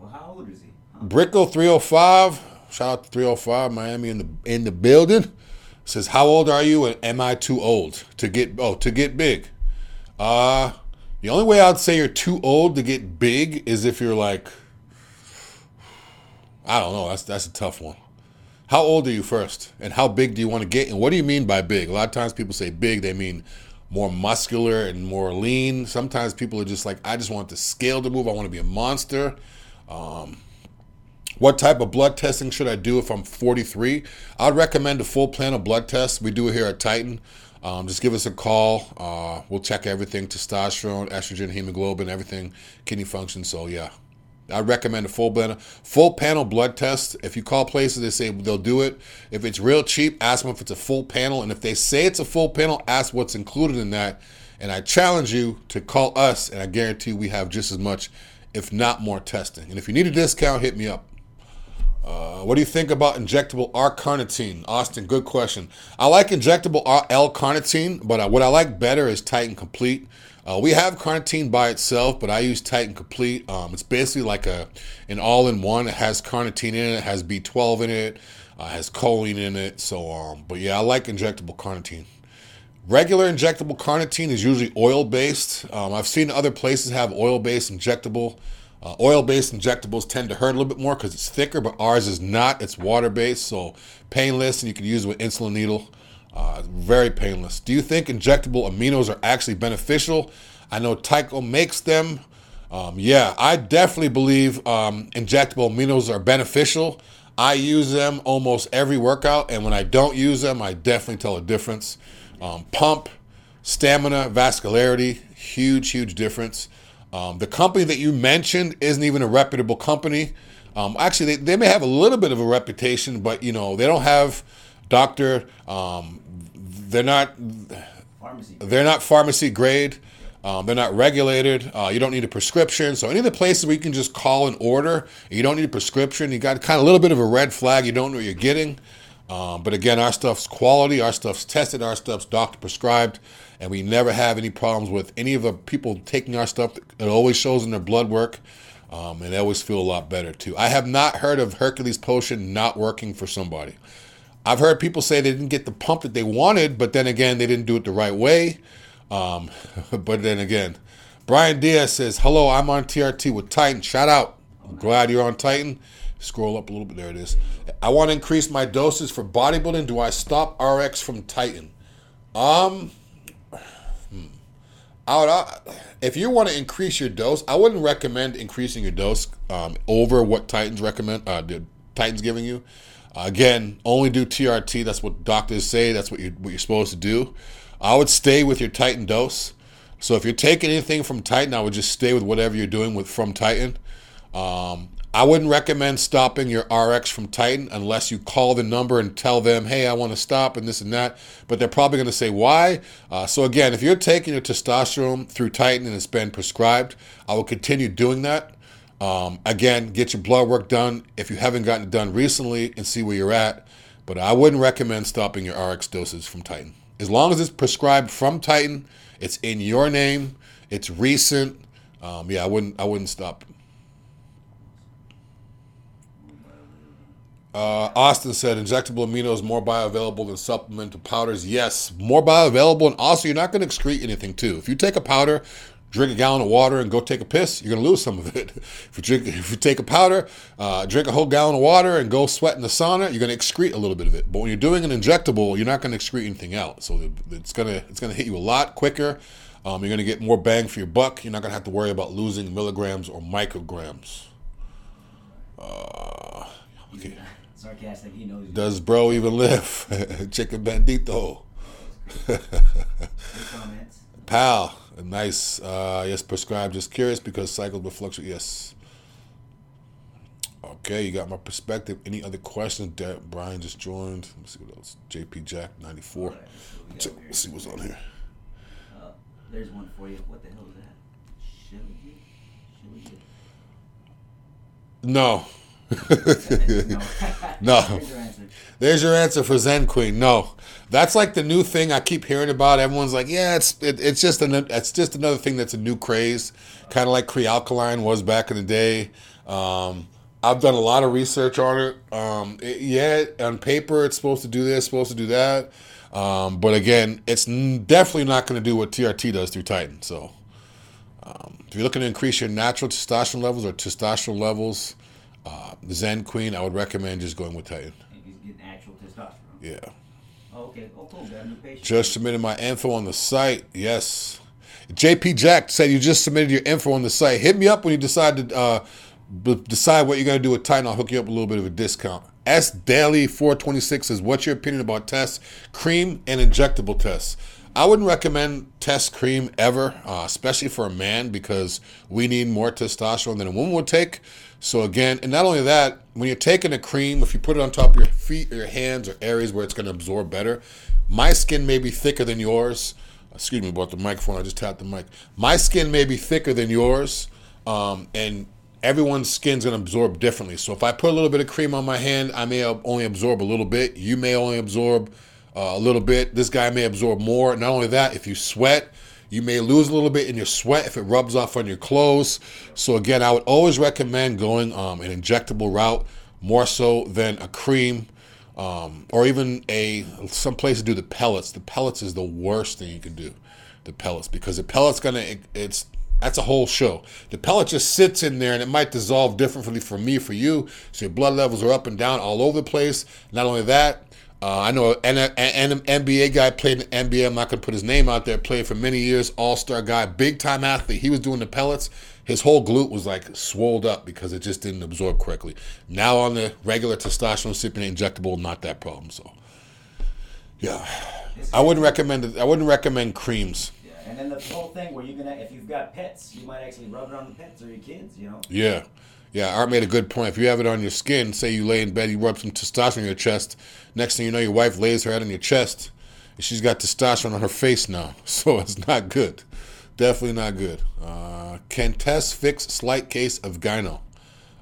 Well, how old is he? Huh? Brickle 305. Shout out to 305 Miami in the in the building. Says, how old are you and am I too old to get oh to get big? Uh the only way I'd say you're too old to get big is if you're like I don't know, that's that's a tough one. How old are you first? And how big do you want to get? And what do you mean by big? A lot of times people say big, they mean more muscular and more lean. Sometimes people are just like, I just want the scale to move. I want to be a monster. Um, what type of blood testing should I do if I'm 43? I'd recommend a full panel of blood test. We do it here at Titan. Um, just give us a call. Uh, we'll check everything testosterone, estrogen, hemoglobin, everything, kidney function. So, yeah. I recommend a full panel, full panel blood test. If you call places, they say they'll do it. If it's real cheap, ask them if it's a full panel. And if they say it's a full panel, ask what's included in that. And I challenge you to call us, and I guarantee we have just as much, if not more, testing. And if you need a discount, hit me up. Uh, what do you think about injectable R-carnitine? Austin, good question. I like injectable L-carnitine, but uh, what I like better is Titan Complete. Uh, we have carnitine by itself, but I use Titan Complete. Um, it's basically like a an all-in-one. It has carnitine in it, it has B12 in it, uh, has choline in it. So, um, but yeah, I like injectable carnitine. Regular injectable carnitine is usually oil based. Um, I've seen other places have oil based injectable. Uh, oil based injectables tend to hurt a little bit more because it's thicker, but ours is not. It's water based, so painless, and you can use it with insulin needle. Uh, very painless. Do you think injectable aminos are actually beneficial? I know Tyco makes them. Um, yeah, I definitely believe um, injectable aminos are beneficial. I use them almost every workout, and when I don't use them, I definitely tell a difference. Um, pump, stamina, vascularity, huge, huge difference. Um, the company that you mentioned isn't even a reputable company. Um, actually, they, they may have a little bit of a reputation, but you know they don't have doctor. Um, they're not Pharmacy. they're not pharmacy grade. Um, they're not regulated. Uh, you don't need a prescription. So any of the places where you can just call and order, you don't need a prescription. You got kind of a little bit of a red flag. You don't know what you're getting. Um, but again, our stuff's quality. Our stuff's tested. Our stuff's doctor prescribed, and we never have any problems with any of the people taking our stuff. It always shows in their blood work, um, and they always feel a lot better too. I have not heard of Hercules Potion not working for somebody. I've heard people say they didn't get the pump that they wanted, but then again, they didn't do it the right way. Um, but then again, Brian Diaz says, "Hello, I'm on TRT with Titan. Shout out. Glad you're on Titan. Scroll up a little bit. There it is. I want to increase my doses for bodybuilding. Do I stop RX from Titan? Um, hmm. I would, uh, if you want to increase your dose, I wouldn't recommend increasing your dose um, over what Titans recommend. Uh, Titans giving you. Again, only do TRT. That's what doctors say. That's what you're, what you're supposed to do. I would stay with your Titan dose. So if you're taking anything from Titan, I would just stay with whatever you're doing with from Titan. Um, I wouldn't recommend stopping your RX from Titan unless you call the number and tell them, hey, I want to stop and this and that. But they're probably going to say why. Uh, so, again, if you're taking your testosterone through Titan and it's been prescribed, I will continue doing that. Um, again, get your blood work done if you haven't gotten it done recently and see where you're at. But I wouldn't recommend stopping your RX doses from Titan. As long as it's prescribed from Titan, it's in your name, it's recent. Um, yeah, I wouldn't. I wouldn't stop. Uh, Austin said injectable amino is more bioavailable than supplemental powders. Yes, more bioavailable, and also you're not going to excrete anything too. If you take a powder, drink a gallon of water, and go take a piss, you're going to lose some of it. If you drink, if you take a powder, uh, drink a whole gallon of water, and go sweat in the sauna, you're going to excrete a little bit of it. But when you're doing an injectable, you're not going to excrete anything out. So it's gonna it's gonna hit you a lot quicker. Um, you're going to get more bang for your buck. You're not going to have to worry about losing milligrams or micrograms. Uh, okay. Sarcastic, he knows. Does bro even live? Chicken bandito. Comments? Pal, a nice, uh, yes, prescribed. Just curious because cycles will fluctuate. Yes. Okay, you got my perspective. Any other questions? That Brian just joined. Let's see what else. JP Jack ninety four. Alright, so we got here. let's see what's on here. Uh, there's one for you. What the hell is that? Shilly? Shilly? No. no. No. Here's your answer. There's your answer for Zen Queen. No, that's like the new thing I keep hearing about. Everyone's like, yeah, it's it, it's just an it's just another thing that's a new craze, kind of like Kre-Alkalyn was back in the day. Um, I've done a lot of research on it. Um, it- Yeah, on paper it's supposed to do this, supposed to do that, um, but again, it's n- definitely not going to do what TRT does through Titan. So, um, if you're looking to increase your natural testosterone levels or testosterone levels, uh, Zen Queen, I would recommend just going with Titan. He's getting actual testosterone. Yeah. Oh, okay. Oh, cool. Got a new patient. Just submitted my info on the site. Yes. JP Jack said you just submitted your info on the site. Hit me up when you decide to uh, b- decide what you're going to do with Titan. I'll hook you up a little bit of a discount. S Daily 426 says, what's your opinion about tests, cream and injectable tests? I wouldn't recommend test cream ever, uh, especially for a man, because we need more testosterone than a woman would take. So again, and not only that, when you're taking a cream, if you put it on top of your feet or your hands or areas where it's going to absorb better, my skin may be thicker than yours. Excuse me about the microphone. I just tapped the mic. My skin may be thicker than yours, um, and everyone's skin's going to absorb differently. So if I put a little bit of cream on my hand, I may only absorb a little bit. You may only absorb uh, a little bit. This guy may absorb more. Not only that, if you sweat, you may lose a little bit in your sweat if it rubs off on your clothes. So again, I would always recommend going um, an injectable route more so than a cream. Um, or even a some place to do the pellets. The pellets is the worst thing you can do. The pellets because the pellets gonna it, it's that's a whole show. The pellet just sits in there and it might dissolve differently for me for you. So your blood levels are up and down all over the place. Not only that, uh, I know an, an, an NBA guy played in the NBA. I'm not going to put his name out there. Played for many years, all star guy, big time athlete. He was doing the pellets. His whole glute was like swolled up because it just didn't absorb correctly. Now on the regular testosterone sipping injectable, not that problem. So, yeah, I wouldn't recommend it. I wouldn't recommend creams. Yeah, and then the whole thing where you're gonna, if you've got pets, you might actually rub it on the pets or your kids. You know. Yeah. Yeah, Art made a good point. If you have it on your skin, say you lay in bed, you rub some testosterone on your chest. Next thing you know, your wife lays her head on your chest, and she's got testosterone on her face now. So it's not good. Definitely not good. Uh, can Tess fix slight case of gyno?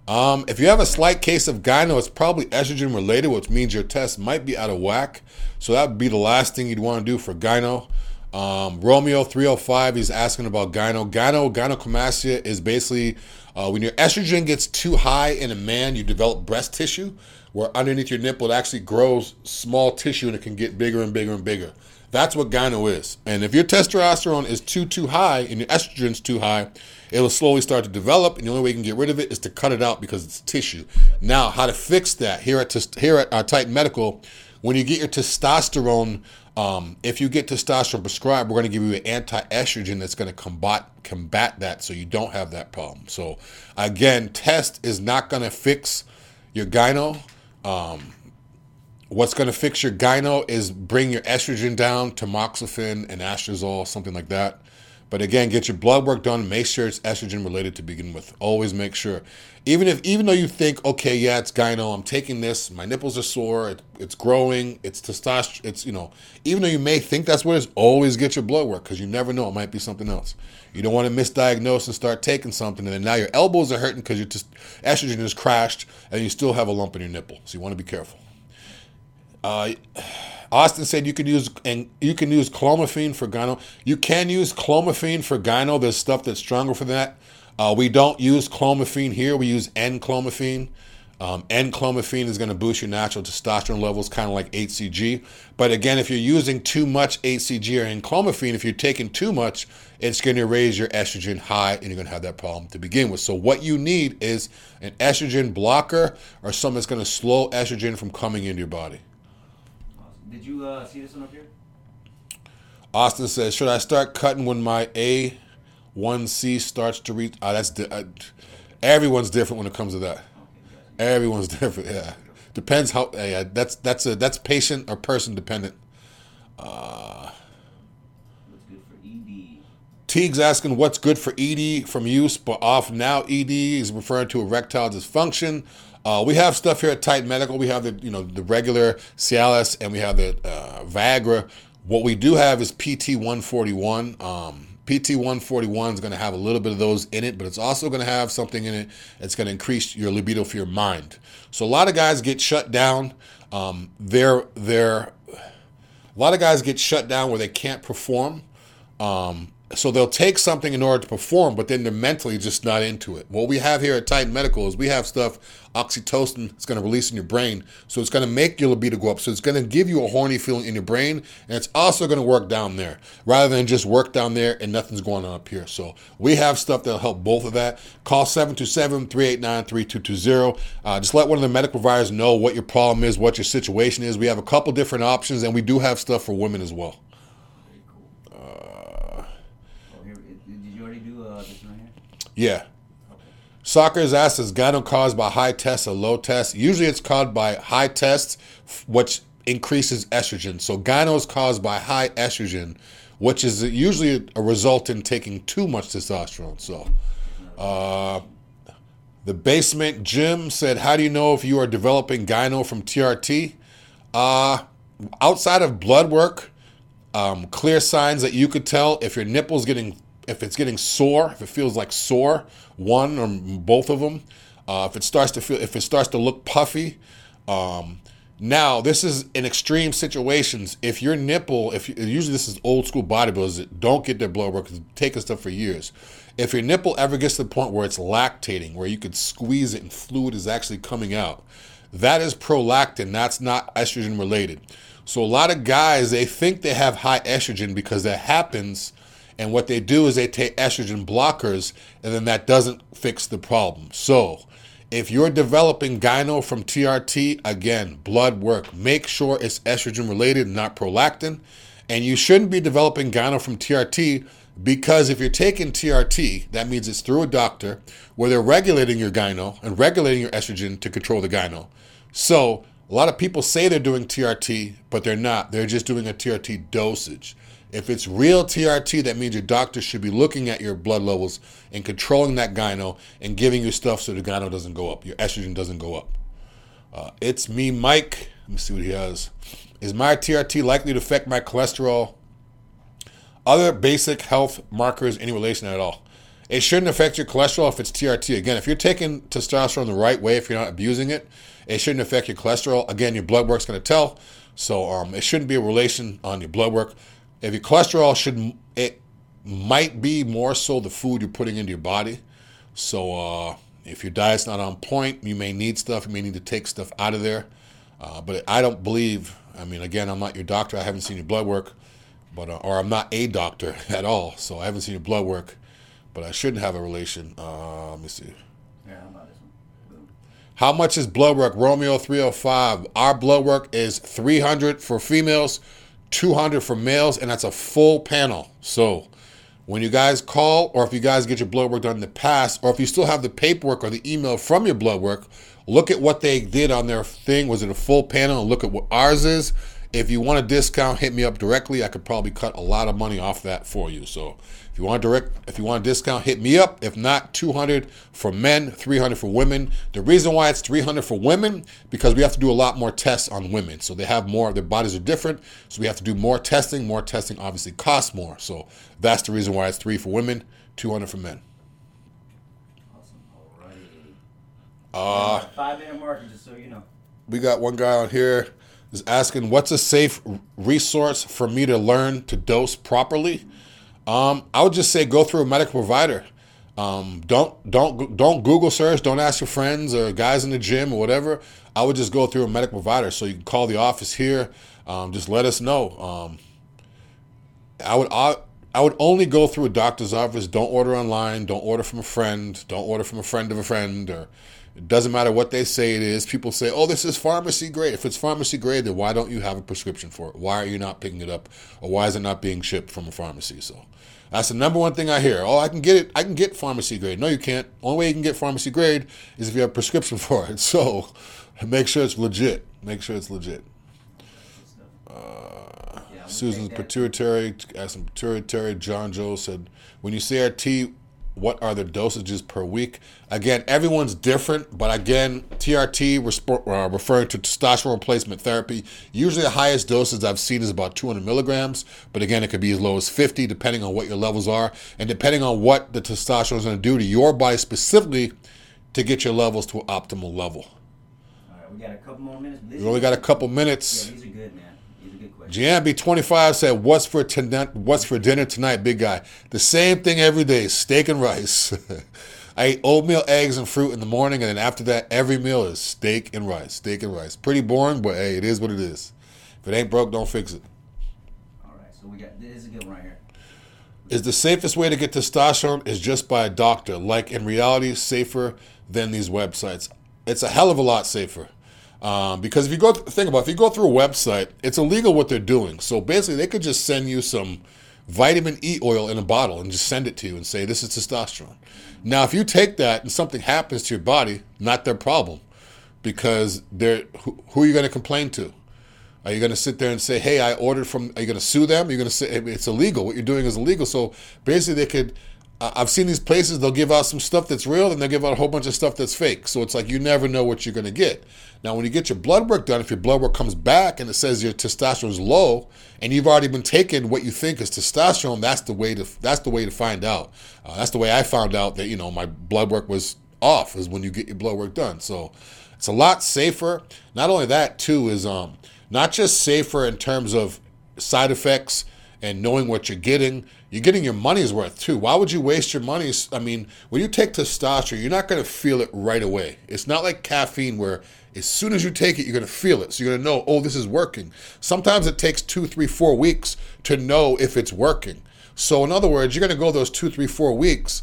Um, if you have a slight case of gyno, it's probably estrogen related, which means your test might be out of whack. So that would be the last thing you'd want to do for gyno. Um, Romeo 305, he's asking about gyno. Gyno, gynecomastia is basically uh, when your estrogen gets too high in a man, you develop breast tissue, where underneath your nipple it actually grows small tissue and it can get bigger and bigger and bigger. That's what gyno is. And if your testosterone is too too high and your estrogen's too high, it'll slowly start to develop. And the only way you can get rid of it is to cut it out because it's tissue. Now, how to fix that? Here at here at uh, Titan Medical, when you get your testosterone Um, if you get testosterone prescribed, we're going to give you an anti-estrogen that's going to combat combat that, so you don't have that problem. So, again, test is not going to fix your gyno. Um, what's going to fix your gyno is bring your estrogen down, tamoxifen and astrazole, something like that. But again, get your blood work done. Make sure it's estrogen related to begin with. Always make sure. Even if, even though you think, okay, yeah, it's gyno. I'm taking this. My nipples are sore. It, it's growing. It's testosterone. It's you know. Even though you may think that's what it is, always get your blood work because you never know. It might be something else. You don't want to misdiagnose and start taking something, and then now your elbows are hurting because your just estrogen has crashed, and you still have a lump in your nipple. So you want to be careful. Uh, Austin said you can use and you can use clomiphene for gyno. You can use clomiphene for gyno. There's stuff that's stronger for that. Uh, we don't use clomiphene here. We use enclomiphene. Um, enclomiphene is going to boost your natural testosterone levels, kind of like HCG. But again, if you're using too much HCG or enclomiphene, if you're taking too much, it's going to raise your estrogen high, and you're going to have that problem to begin with. So what you need is an estrogen blocker or something that's going to slow estrogen from coming into your body. Did you uh, see this one up here? Austin says, "Should I start cutting when my A1C starts to reach?" Uh, that's di- uh, everyone's different when it comes to that. Everyone's different. Yeah, depends how. Yeah, that's that's a that's patient or person dependent. What's good for ED? Teague's asking what's good for ED from use, but off now. ED is referring to erectile dysfunction. Uh, we have stuff here at Titan Medical. We have the you know the regular Cialis and we have the uh, Viagra. What we do have is PT 141. Um, PT 141 is going to have a little bit of those in it, but it's also going to have something in it that's going to increase your libido for your mind. So a lot of guys get shut down. Um, they're they're a lot of guys get shut down where they can't perform. Um, so they'll take something in order to perform, but then they're mentally just not into it. What we have here at Titan Medical is we have stuff, oxytocin, it's going to release in your brain. So it's going to make your libido go up. So it's going to give you a horny feeling in your brain. And it's also going to work down there rather than just work down there and nothing's going on up here. So we have stuff that'll help both of that. Call 727 389 3220. Uh, Just let one of the medical providers know what your problem is, what your situation is. We have a couple different options, and we do have stuff for women as well. Very cool. oh, here. it- Did you already do uh, this one right here? Yeah. Soccer is asked, is gyno caused by high tests or low tests? Usually it's caused by high tests, which increases estrogen. So gyno is caused by high estrogen, which is usually a result in taking too much testosterone. So, uh, the basement gym said, how do you know if you are developing gyno from TRT? Uh, outside of blood work, um, clear signs that you could tell if your nipple's getting if it's getting sore if it feels like sore one or both of them uh, if it starts to feel if it starts to look puffy um, now this is in extreme situations. If your nipple if usually this is old school bodybuilders that don't get their blood work taking stuff for years. If your nipple ever gets to the point where it's lactating where you could squeeze it and fluid is actually coming out that is prolactin that's not estrogen related. So a lot of guys they think they have high estrogen because that happens and what they do is they take estrogen blockers and then that doesn't fix the problem. So if you're developing gyno from TRT, again, blood work. Make sure it's estrogen related, not prolactin. And you shouldn't be developing gyno from TRT because if you're taking TRT, that means it's through a doctor where they're regulating your gyno and regulating your estrogen to control the gyno. So a lot of people say they're doing TRT, but they're not. They're just doing a TRT dosage. If it's real TRT, that means your doctor should be looking at your blood levels and controlling that gyno and giving you stuff so the gyno doesn't go up, your estrogen doesn't go up. Uh, it's me, Mike. Let me see what he has. Is my TRT likely to affect my cholesterol? Other basic health markers, any relation at all? It shouldn't affect your cholesterol if it's TRT. Again, if you're taking testosterone the right way, if you're not abusing it, it shouldn't affect your cholesterol. Again, your blood work's going to tell. So um, it shouldn't be a relation on your blood work. If your cholesterol should, it might be more so the food you're putting into your body. So uh, if your diet's not on point, you may need stuff. You may need to take stuff out of there. Uh, but I don't believe. I mean, again, I'm not your doctor. I haven't seen your blood work, but uh, or I'm not a doctor at all. So I haven't seen your blood work, but I shouldn't have a relation. Uh, let me see. Here, how about this one? Boom. How much is blood work? Romeo 305. Our blood work is 300 for females, 200 for males, and that's a full panel. So when you guys call, or if you guys get your blood work done in the past, or if you still have the paperwork or the email from your blood work, look at what they did on their thing. Was it a full panel? And look at what ours is. If you want a discount, hit me up directly. I could probably cut a lot of money off that for you. So if you want a direct, if you want a discount, hit me up. If not, 200 for men, 300 for women. The reason why it's 300 for women because we have to do a lot more tests on women. So they have more, their bodies are different. So we have to do more testing. More testing obviously costs more. So that's the reason why it's three for women, 200 for men. Awesome. Alrighty. Uh, Five minute marker, just so you know. we got one guy on here is asking what's a safe resource for me to learn to dose properly um, i would just say go through a medical provider um, don't don't don't google search don't ask your friends or guys in the gym or whatever i would just go through a medical provider so you can call the office here um, just let us know um, I would I, I would only go through a doctor's office. Don't order online. Don't order from a friend. Don't order from a friend of a friend. Or it doesn't matter what they say it is. People say, "Oh, this is pharmacy grade." If it's pharmacy grade, then why don't you have a prescription for it? Why are you not picking it up, or why is it not being shipped from a pharmacy? So that's the number one thing I hear. Oh, I can get it. I can get pharmacy grade. No, you can't. Only way you can get pharmacy grade is if you have a prescription for it. So make sure it's legit. Make sure it's legit. Uh, Yeah, Susan's pituitary, asking pituitary. John Joe said, when you say TRT, what are the dosages per week? Again, everyone's different, but again, TRT uh, referring to testosterone replacement therapy. Usually, the highest doses I've seen is about 200 milligrams, but again, it could be as low as 50 depending on what your levels are and depending on what the testosterone is going to do to your body specifically to get your levels to an optimal level. All right, we got a couple more minutes. We only got a couple minutes. Yeah, these are good, man. These are good questions. Jambi twenty five said, "What's for tonight? What's for dinner tonight, big guy? The same thing every day: steak and rice. I eat oatmeal, eggs, and fruit in the morning, and then after that, every meal is steak and rice. Steak and rice. Pretty boring, but hey, it is what it is. If it ain't broke, don't fix it. All right. So we got this is a good one right here. Is the safest way to get testosterone is just by a doctor? Like in reality, safer than these websites. It's a hell of a lot safer. Um, because if you go th- think about it, if you go through a website, it's illegal what they're doing. So basically, they could just send you some vitamin E oil in a bottle and just send it to you and say this is testosterone. Now, if you take that and something happens to your body, not their problem, because they're who, who are you going to complain to? Are you going to sit there and say, "Hey, I ordered from"? Are you going to sue them? You're going to say it's illegal. What you're doing is illegal. So basically, they could. Uh, I've seen these places. They'll give out some stuff that's real, and they'll give out a whole bunch of stuff that's fake. So it's like you never know what you're going to get. Now, when you get your blood work done, if your blood work comes back and it says your testosterone is low, and you've already been taking what you think is testosterone, that's the way to that's the way to find out. Uh, that's the way I found out that you know my blood work was off is when you get your blood work done. So it's a lot safer. Not only that, too, is um not just safer in terms of side effects and knowing what you're getting. You're getting your money's worth too. Why would you waste your money? I mean, when you take testosterone, you're not going to feel it right away. It's not like caffeine where as soon as you take it, you're going to feel it. So you're going to know, oh, this is working. Sometimes it takes two, three, four weeks to know if it's working. So in other words, you're going to go those two, three, four weeks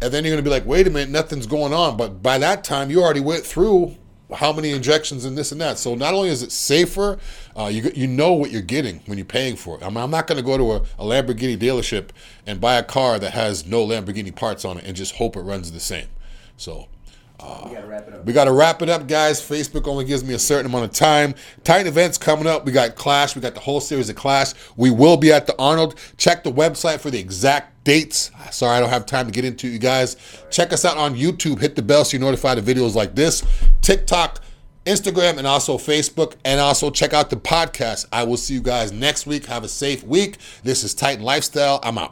and then you're going to be like, wait a minute, nothing's going on. But by that time, you already went through how many injections and this and that. So not only is it safer, uh, you you know what you're getting when you're paying for it. I mean, I'm not going to go to a, a Lamborghini dealership and buy a car that has no Lamborghini parts on it and just hope it runs the same. So we gotta wrap it up. we got to wrap it up, guys. Facebook only gives me a certain amount of time. Titan events coming up. We got Klash. We got the whole series of Klash. We will be at the Arnold. Check the website for the exact dates. Sorry, I don't have time to get into you guys. Check us out on YouTube. Hit the bell so you're notified of videos like this. TikTok, Instagram, and also Facebook. And also check out the podcast. I will see you guys next week. Have a safe week. This is Titan Lifestyle. I'm out.